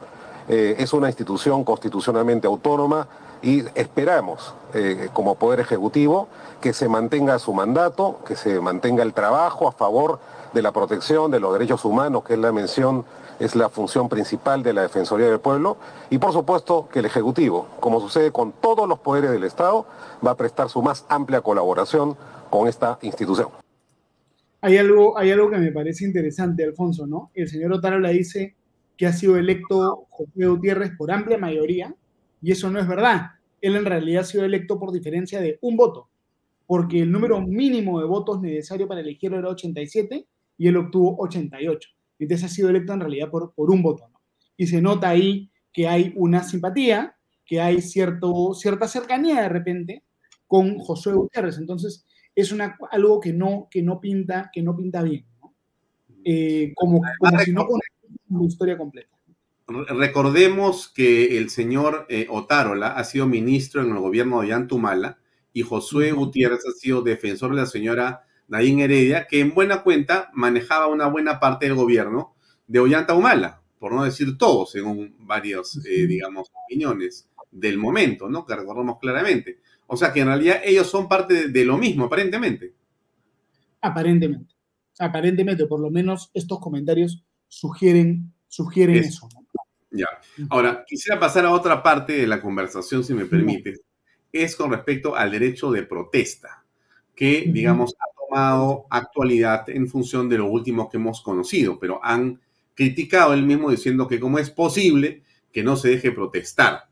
Eh, es una institución constitucionalmente autónoma y esperamos, eh, como Poder Ejecutivo, que se mantenga su mandato, que se mantenga el trabajo a favor de la protección de los derechos humanos, que es la mención, es la función principal de la Defensoría del Pueblo, y por supuesto que el Ejecutivo, como sucede con todos los poderes del Estado, va a prestar su más amplia colaboración con esta institución. Hay algo, hay algo que me parece interesante, Alfonso, ¿no? El señor Otárola dice que ha sido electo José Gutiérrez por amplia mayoría, y eso no es verdad. él en realidad ha sido electo por diferencia de un voto, porque el número mínimo de votos necesario para elegirlo era 87 y él obtuvo 88. Entonces ha sido electo en realidad por, por un voto. ¿no? Y se nota ahí que hay una simpatía, que hay cierto, cierta cercanía de repente con Josué Gutiérrez. Entonces es una, algo que no, que no, pinta, que no pinta bien. ¿no? Eh, como, como si no la historia completa. Recordemos que el señor eh, Otárola ha sido ministro en el gobierno de Yantumala y Josué Gutiérrez ha sido defensor de la señora Nadine Heredia, que en buena cuenta manejaba una buena parte del gobierno de Ollanta Humala, por no decir todo, según varias, eh, digamos, opiniones del momento, ¿no? Que recordamos claramente. O sea que en realidad ellos son parte de, de lo mismo, aparentemente. Aparentemente. Aparentemente, por lo menos estos comentarios sugieren, sugieren Es- eso. ¿no? Ya. Ahora, quisiera pasar a otra parte de la conversación, si me permite. Es con respecto al derecho de protesta, que, digamos, tomado actualidad en función de lo último que hemos conocido, pero han criticado él mismo diciendo que cómo es posible que no se deje protestar.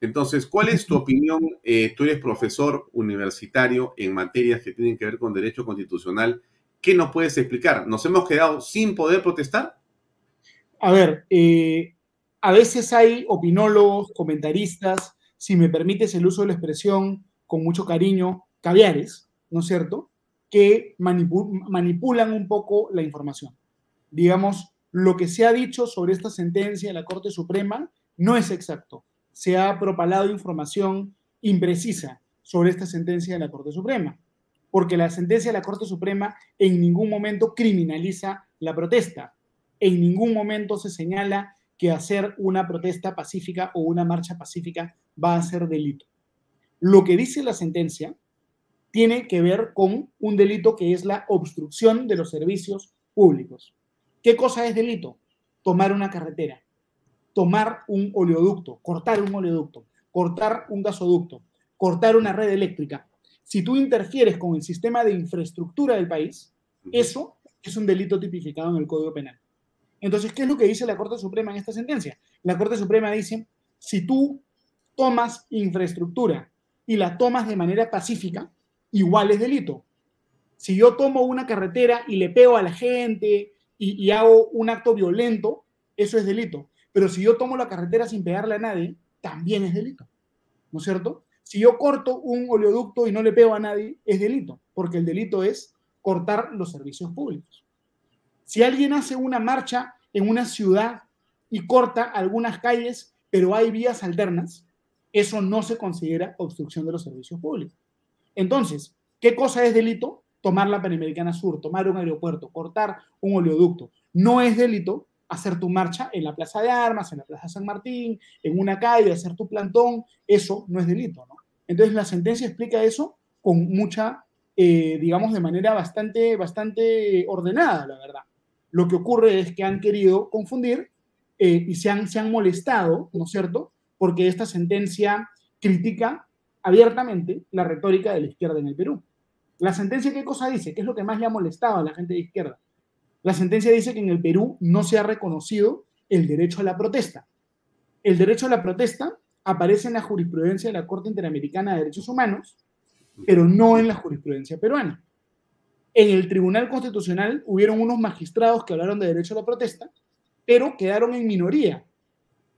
Entonces, ¿cuál es tu opinión? Eh, tú eres profesor universitario en materias que tienen que ver con derecho constitucional. ¿Qué nos puedes explicar? ¿Nos hemos quedado sin poder protestar? A ver, eh, a veces hay opinólogos, comentaristas, si me permites el uso de la expresión con mucho cariño, caviares, ¿no es cierto?, que manipu- manipulan un poco la información. Digamos, lo que se ha dicho sobre esta sentencia de la Corte Suprema no es exacto. Se ha propalado información imprecisa sobre esta sentencia de la Corte Suprema, porque la sentencia de la Corte Suprema en ningún momento criminaliza la protesta en ningún momento se señala que hacer una protesta pacífica o una marcha pacífica va a ser delito. Lo que dice la sentencia tiene que ver con un delito que es la obstrucción de los servicios públicos. ¿Qué cosa es delito? Tomar una carretera, tomar un oleoducto, cortar un oleoducto, cortar un gasoducto, cortar una red eléctrica. Si tú interfieres con el sistema de infraestructura del país, eso es un delito tipificado en el Código Penal. Entonces, ¿qué es lo que dice la Corte Suprema en esta sentencia? La Corte Suprema dice, si tú tomas infraestructura y la tomas de manera pacífica, igual es delito. Si yo tomo una carretera y le pego a la gente y, hago un acto violento, eso es delito. Pero si yo tomo la carretera sin pegarle a nadie, también es delito. ¿No es cierto? Si yo corto un oleoducto y no le pego a nadie, es delito, porque el delito es cortar los servicios públicos. Si alguien hace una marcha en una ciudad y corta algunas calles, pero hay vías alternas, eso no se considera obstrucción de los servicios públicos. Entonces, ¿qué cosa es delito? Tomar la Panamericana Sur, tomar un aeropuerto, cortar un oleoducto. No es delito hacer tu marcha en la Plaza de Armas, en la Plaza San Martín, en una calle, hacer tu plantón. Eso no es delito, ¿no? Entonces, la sentencia explica eso con mucha, eh, digamos, de manera bastante, bastante ordenada, la verdad. Lo que ocurre es que han querido confundir eh, y se han, se han molestado, ¿no es cierto? Porque esta sentencia critica abiertamente la retórica de la izquierda en el Perú. La sentencia, ¿qué cosa dice? ¿Qué es lo que más le ha molestado a la gente de izquierda? La sentencia dice que en el Perú no se ha reconocido el derecho a la protesta. El derecho a la protesta aparece en la jurisprudencia de la Corte Interamericana de Derechos Humanos, pero no en la jurisprudencia peruana. En el Tribunal Constitucional hubieron unos magistrados que hablaron de derecho a la protesta, pero quedaron en minoría.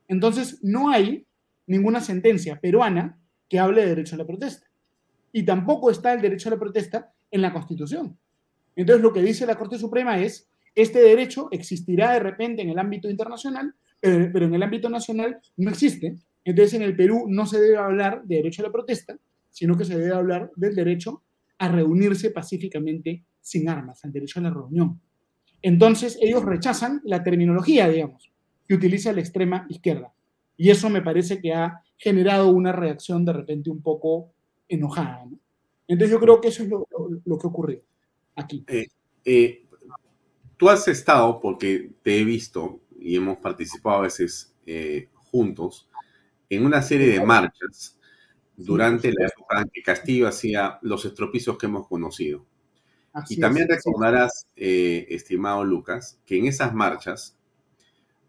Entonces, no hay ninguna sentencia peruana que hable de derecho a la protesta. Y tampoco está el derecho a la protesta en la Constitución. Entonces, lo que dice la Corte Suprema es, este derecho existirá de repente en el ámbito internacional, pero, en el ámbito nacional no existe. Entonces, en el Perú no se debe hablar de derecho a la protesta, sino que se debe hablar del derecho a reunirse pacíficamente sin armas, al derecho a la reunión. Entonces, ellos rechazan la terminología, digamos, que utiliza la extrema izquierda. Y eso me parece que ha generado una reacción de repente un poco enojada. ¿no? Entonces, yo creo que eso es lo, lo, lo que ocurrió aquí. Eh, eh, tú has estado, porque te he visto y hemos participado a veces eh, juntos, en una serie de marchas durante la época en que Castillo hacía los estropicios que hemos conocido. Así y también es, recordarás, eh, estimado Lucas, que en esas marchas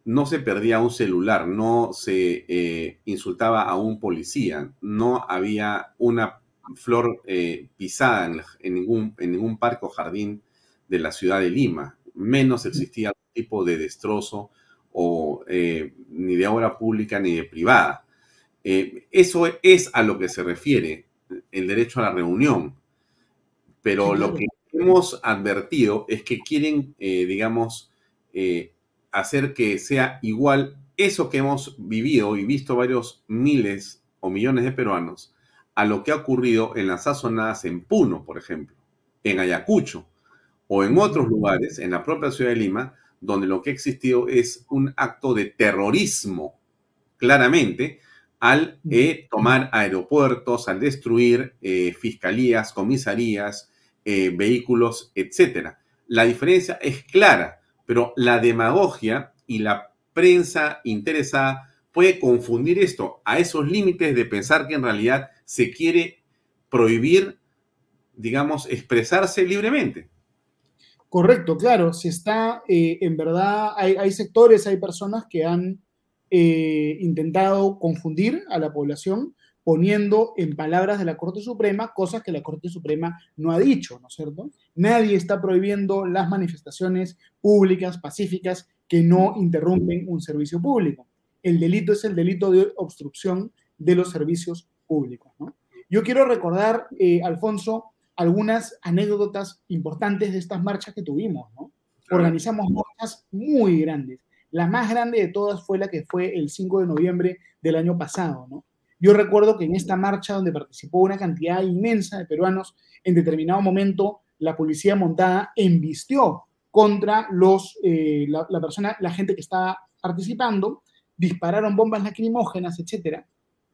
no se perdía un celular, no se eh, insultaba a un policía, no había una flor eh, pisada en, en, ningún, en ningún parque o jardín de la ciudad de Lima, menos existía algún tipo de destrozo o eh, ni de obra pública ni de privada. Eso es a lo que se refiere el derecho a la reunión, pero lo que hemos advertido es que quieren, digamos, eh, hacer que sea igual eso que hemos vivido y visto varios miles o millones de peruanos a lo que ha ocurrido en las sazonadas en Puno, por ejemplo, en Ayacucho o en otros lugares, en la propia ciudad de Lima, donde lo que ha existido es un acto de terrorismo, claramente, al eh, tomar aeropuertos, al destruir eh, fiscalías, comisarías, eh, vehículos, etc. La diferencia es clara, pero la demagogia y la prensa interesada puede confundir esto a esos límites de pensar que en realidad se quiere prohibir, digamos, expresarse libremente. Correcto, claro, si está, en verdad, hay, hay sectores, hay personas que han eh, intentado confundir a la población poniendo en palabras de la Corte Suprema cosas que la Corte Suprema no ha dicho, ¿no es cierto? Nadie está prohibiendo las manifestaciones públicas, pacíficas, que no interrumpen un servicio público. El delito es el delito de obstrucción de los servicios públicos. ¿no? Yo quiero recordar, eh, Alfonso, algunas anécdotas importantes de estas marchas que tuvimos. ¿no? Organizamos marchas muy grandes. La más grande de todas fue la que fue el 5 de noviembre del año pasado, ¿no? Yo recuerdo que en esta marcha donde participó una cantidad inmensa de peruanos, en determinado momento la policía montada embistió contra los, eh, la, persona, la gente que estaba participando, dispararon bombas lacrimógenas, etc.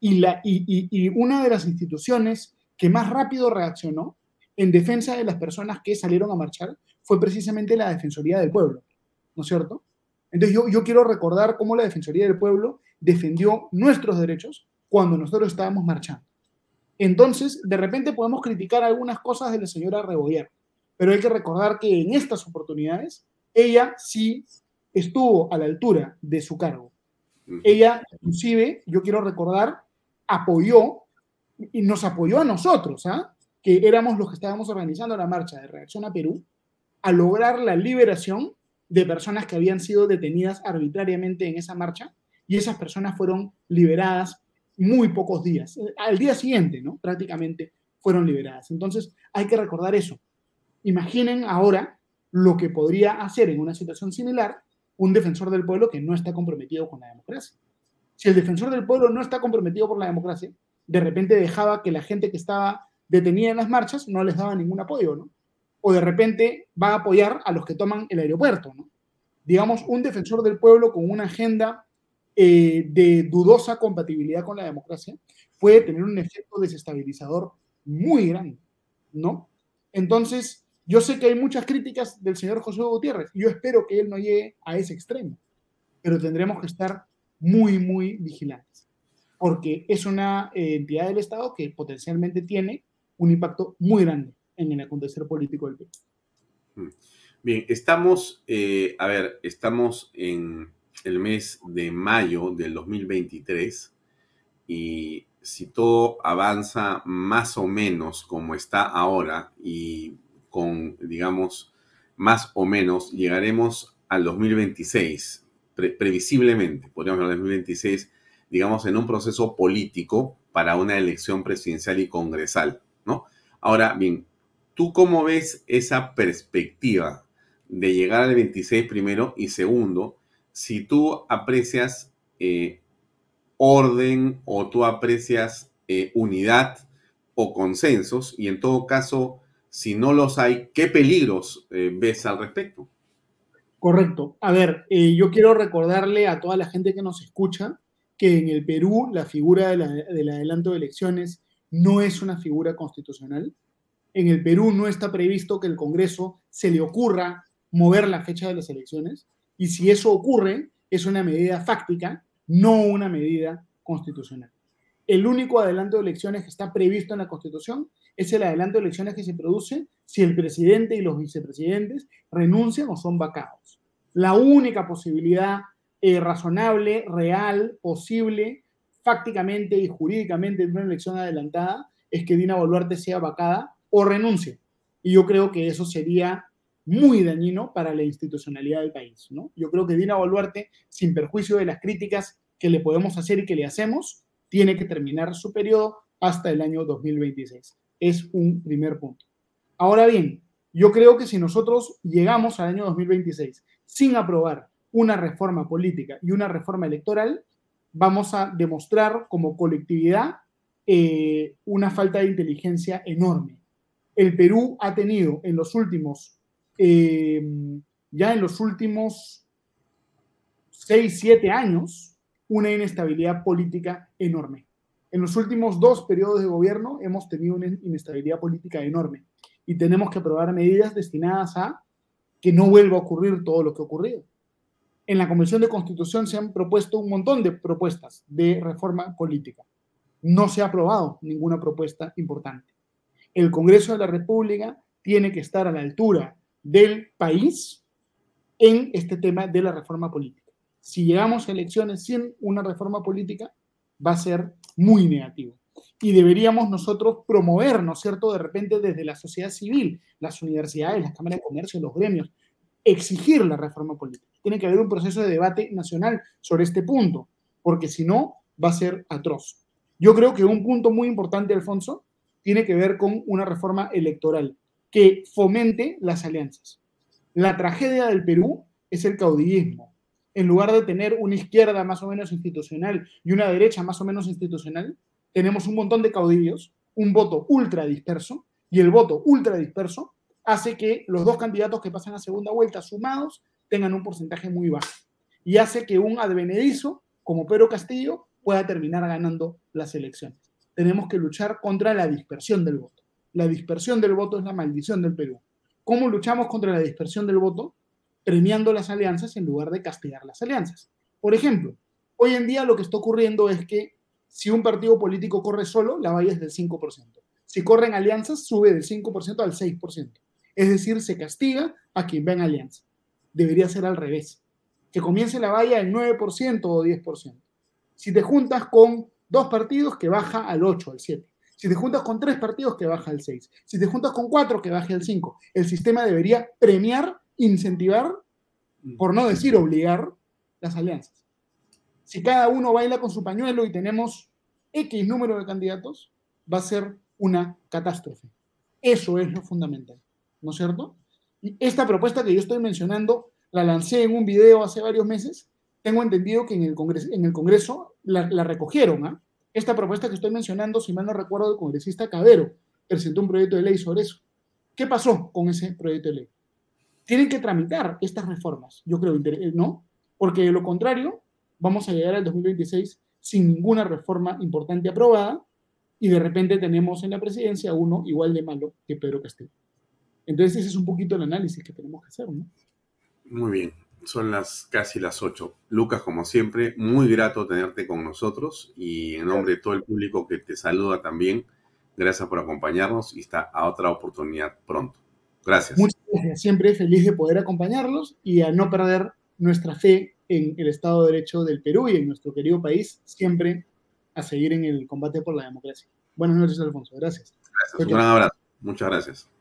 Y, la, y, y una de las instituciones que más rápido reaccionó en defensa de las personas que salieron a marchar fue precisamente la Defensoría del Pueblo, ¿no es cierto? Entonces yo, yo quiero recordar cómo la Defensoría del Pueblo defendió nuestros derechos cuando nosotros estábamos marchando. Entonces, de repente podemos criticar algunas cosas de la señora Rebollar, pero hay que recordar que en estas oportunidades ella sí estuvo a la altura de su cargo. Ella, inclusive, yo quiero recordar, apoyó y nos apoyó a nosotros, ¿ah? que éramos los que estábamos organizando la marcha de reacción a Perú, a lograr la liberación de personas que habían sido detenidas arbitrariamente en esa marcha y esas personas fueron liberadas muy pocos días. Al día siguiente, ¿no? Prácticamente fueron liberadas. Entonces, hay que recordar eso. Imaginen ahora lo que podría hacer en una situación similar un defensor del pueblo que no está comprometido con la democracia. Si el defensor del pueblo no está comprometido por la democracia, de repente dejaba que la gente que estaba detenida en las marchas no les daba ningún apoyo, ¿no? o de repente va a apoyar a los que toman el aeropuerto. ¿no? Digamos, un defensor del pueblo con una agenda eh, de dudosa compatibilidad con la democracia puede tener un efecto desestabilizador muy grande, ¿no? Entonces, yo sé que hay muchas críticas del señor José Gutiérrez, y yo espero que él no llegue a ese extremo, pero tendremos que estar muy, muy vigilantes, porque es una eh, entidad del Estado que potencialmente tiene un impacto muy grande en el acontecer político del país. Mm. Bien, estamos, eh, a ver, estamos en el mes de mayo del 2023 y si todo avanza más o menos como está ahora y con, digamos, más o menos, llegaremos al 2026, pre previsiblemente, podríamos hablar del 2026, digamos, en un proceso político para una elección presidencial y congresal, ¿no? Ahora, bien, ¿Tú cómo ves esa perspectiva de llegar al 26 primero y segundo, si tú aprecias eh, orden o tú aprecias eh, unidad o consensos y en todo caso, si no los hay, ¿qué peligros eh, ves al respecto? Correcto. A ver, yo quiero recordarle a toda la gente que nos escucha que en el Perú la figura de la, del adelanto de elecciones no es una figura constitucional en el Perú no está previsto que el Congreso se le ocurra mover la fecha de las elecciones y si eso ocurre es una medida fáctica, no una medida constitucional. El único adelanto de elecciones que está previsto en la Constitución es el adelanto de elecciones que se produce si el presidente y los vicepresidentes renuncian o son vacados. La única posibilidad eh, razonable, real, posible, fácticamente y jurídicamente en una elección adelantada es que Dina Boluarte sea vacada o renuncie. Y yo creo que eso sería muy dañino para la institucionalidad del país. ¿no? Yo creo que Dina Boluarte, sin perjuicio de las críticas que le podemos hacer y que le hacemos, tiene que terminar su periodo hasta el año 2026. Es un primer punto. Ahora bien, yo creo que si nosotros llegamos al año 2026 sin aprobar una reforma política y una reforma electoral, vamos a demostrar como colectividad eh, una falta de inteligencia enorme. El Perú ha tenido en los últimos, eh, ya en los últimos 6, 7 años, una inestabilidad política enorme. En los últimos dos periodos de gobierno hemos tenido una inestabilidad política enorme y tenemos que aprobar medidas destinadas a que no vuelva a ocurrir todo lo que ha ocurrido. En la Convención de Constitución se han propuesto un montón de propuestas de reforma política. No se ha aprobado ninguna propuesta importante. El Congreso de la República tiene que estar a la altura del país en este tema de la reforma política. Si llegamos a elecciones sin una reforma política, va a ser muy negativo y deberíamos nosotros promover, ¿no es cierto?, de repente desde la sociedad civil, las universidades, las cámaras de comercio, los gremios, exigir la reforma política. Tiene que haber un proceso de debate nacional sobre este punto, porque si no, va a ser atroz. Yo creo que un punto muy importante, Alfonso, tiene que ver con una reforma electoral que fomente las alianzas. La tragedia del Perú es el caudillismo. En lugar de tener una izquierda más o menos institucional y una derecha más o menos institucional, tenemos un montón de caudillos, un voto ultra disperso, y el voto ultra disperso hace que los dos candidatos que pasan a segunda vuelta sumados tengan un porcentaje muy bajo. Y hace que un advenedizo como Pedro Castillo pueda terminar ganando las elecciones. Tenemos que luchar contra la dispersión del voto. La dispersión del voto es la maldición del Perú. ¿Cómo luchamos contra la dispersión del voto? Premiando las alianzas en lugar de castigar las alianzas. Por ejemplo, hoy en día lo que está ocurriendo es que si un partido político corre solo, la valla es del 5%. Si corren alianzas, sube del 5% al 6%. Es decir, se castiga a quien va en alianza. Debería ser al revés. Que comience la valla en 9% o 10%. Si te juntas con dos partidos, que baja al 8, al 7. Si te juntas con tres partidos, que baja al 6. Si te juntas con cuatro, que baje al 5. El sistema debería premiar, incentivar, por no decir obligar, las alianzas si cada uno baila con su pañuelo y tenemos X número de candidatos, va a ser una catástrofe. Eso es lo fundamental, ¿no es cierto? Y esta propuesta que yo estoy mencionando la lancé en un video hace varios meses. Tengo entendido que en el Congreso, en el Congreso la, recogieron. ¿ah? Esta propuesta que estoy mencionando, si mal no recuerdo, el congresista Cabero presentó un proyecto de ley sobre eso. ¿Qué pasó con ese proyecto de ley? Tienen que tramitar estas reformas, yo creo, ¿no? Porque de lo contrario, vamos a llegar al 2026 sin ninguna reforma importante aprobada y de repente tenemos en la presidencia uno igual de malo que Pedro Castillo. Entonces ese es un poquito el análisis que tenemos que hacer, ¿no? Muy bien, son las casi las 8. Lucas, como siempre, muy grato tenerte con nosotros y en nombre de todo el público que te saluda también, gracias por acompañarnos y está a otra oportunidad pronto. Gracias. Muchas gracias, siempre feliz de poder acompañarlos y a no perder nuestra fe en el Estado de Derecho del Perú y en nuestro querido país, siempre a seguir en el combate por la democracia. Buenas noches, Alfonso. Gracias. Gracias. Un gran abrazo. Muchas gracias.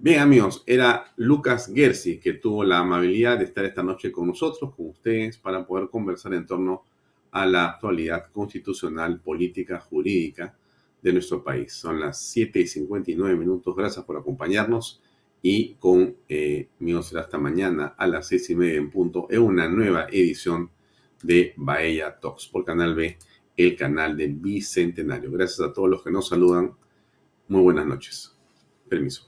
Bien, amigos, era Lucas Gersi que tuvo la amabilidad de estar esta noche con nosotros, con ustedes, para poder conversar en torno a la actualidad constitucional, política, jurídica de nuestro país. Son las 7 y 59 minutos. Gracias por acompañarnos y con eh, será hasta mañana a las seis y media en punto en una nueva edición de Bahía Talks por Canal B, el canal del Bicentenario. Gracias a todos los que nos saludan. Muy buenas noches. Permiso.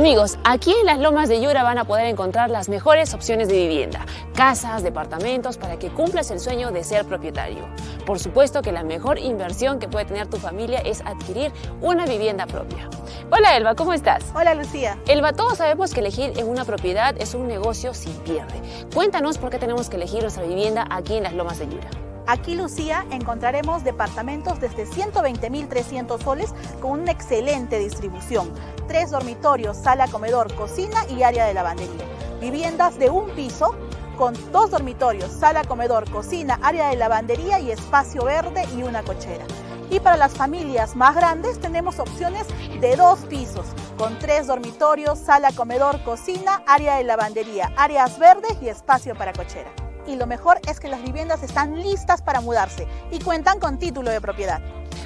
Amigos, aquí en las Lomas de Yura van a poder encontrar las mejores opciones de vivienda, casas, departamentos, para que cumplas el sueño de ser propietario. Por supuesto que la mejor inversión que puede tener tu familia es adquirir una vivienda propia. Hola Elba, ¿cómo estás? Hola Lucía. Elba, todos sabemos que elegir en una propiedad es un negocio sin pierde. Cuéntanos por qué tenemos que elegir nuestra vivienda aquí en las Lomas de Yura. Aquí, Lucía, encontraremos departamentos desde 120.300 soles con una excelente distribución. Tres dormitorios, sala, comedor, cocina y área de lavandería. Viviendas de un piso con dos dormitorios, sala, comedor, cocina, área de lavandería y espacio verde y una cochera. Y para las familias más grandes tenemos opciones de dos pisos, con tres dormitorios, sala, comedor, cocina, área de lavandería, áreas verdes y espacio para cochera y lo mejor es que las viviendas están listas para mudarse y cuentan con título de propiedad.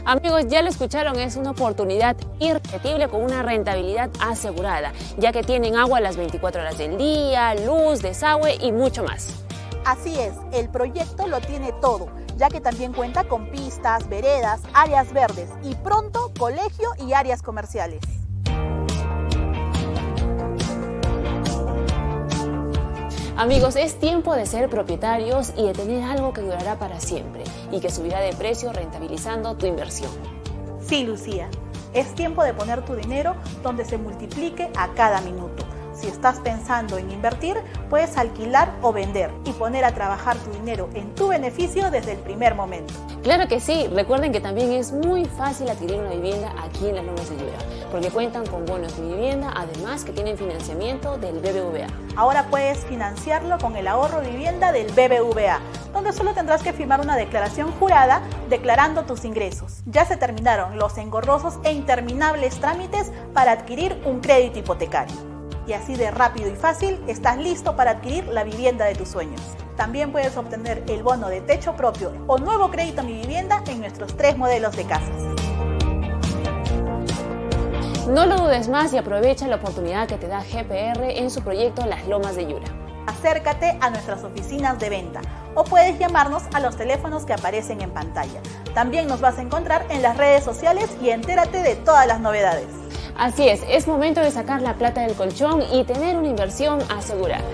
Amigos, ya lo escucharon, es una oportunidad irrepetible con una rentabilidad asegurada, ya que tienen agua las 24 horas del día, luz, desagüe y mucho más. Así es, el proyecto lo tiene todo, ya que también cuenta con pistas, veredas, áreas verdes y pronto colegio y áreas comerciales. Amigos, es tiempo de ser propietarios y de tener algo que durará para siempre y que subirá de precio rentabilizando tu inversión. Sí, Lucía, es tiempo de poner tu dinero donde se multiplique a cada minuto. Si estás pensando en invertir, puedes alquilar o vender y poner a trabajar tu dinero en tu beneficio desde el primer momento. Claro que sí, recuerden que también es muy fácil adquirir una vivienda aquí en las Lomas de Yura, porque cuentan con bonos de vivienda, además que tienen financiamiento del BBVA. Ahora puedes financiarlo con el ahorro de vivienda del BBVA, donde solo tendrás que firmar una declaración jurada declarando tus ingresos. Ya se terminaron los engorrosos e interminables trámites para adquirir un crédito hipotecario y así de rápido y fácil estás listo para adquirir la vivienda de tus sueños. También puedes obtener el bono de techo propio o nuevo crédito a mi vivienda en nuestros tres modelos de casas. No lo dudes más y aprovecha la oportunidad que te da GPR en su proyecto Las Lomas de Yura. Acércate a nuestras oficinas de venta o puedes llamarnos a los teléfonos que aparecen en pantalla. También nos vas a encontrar en las redes sociales y entérate de todas las novedades. Así es, es momento de sacar la plata del colchón y tener una inversión asegurada.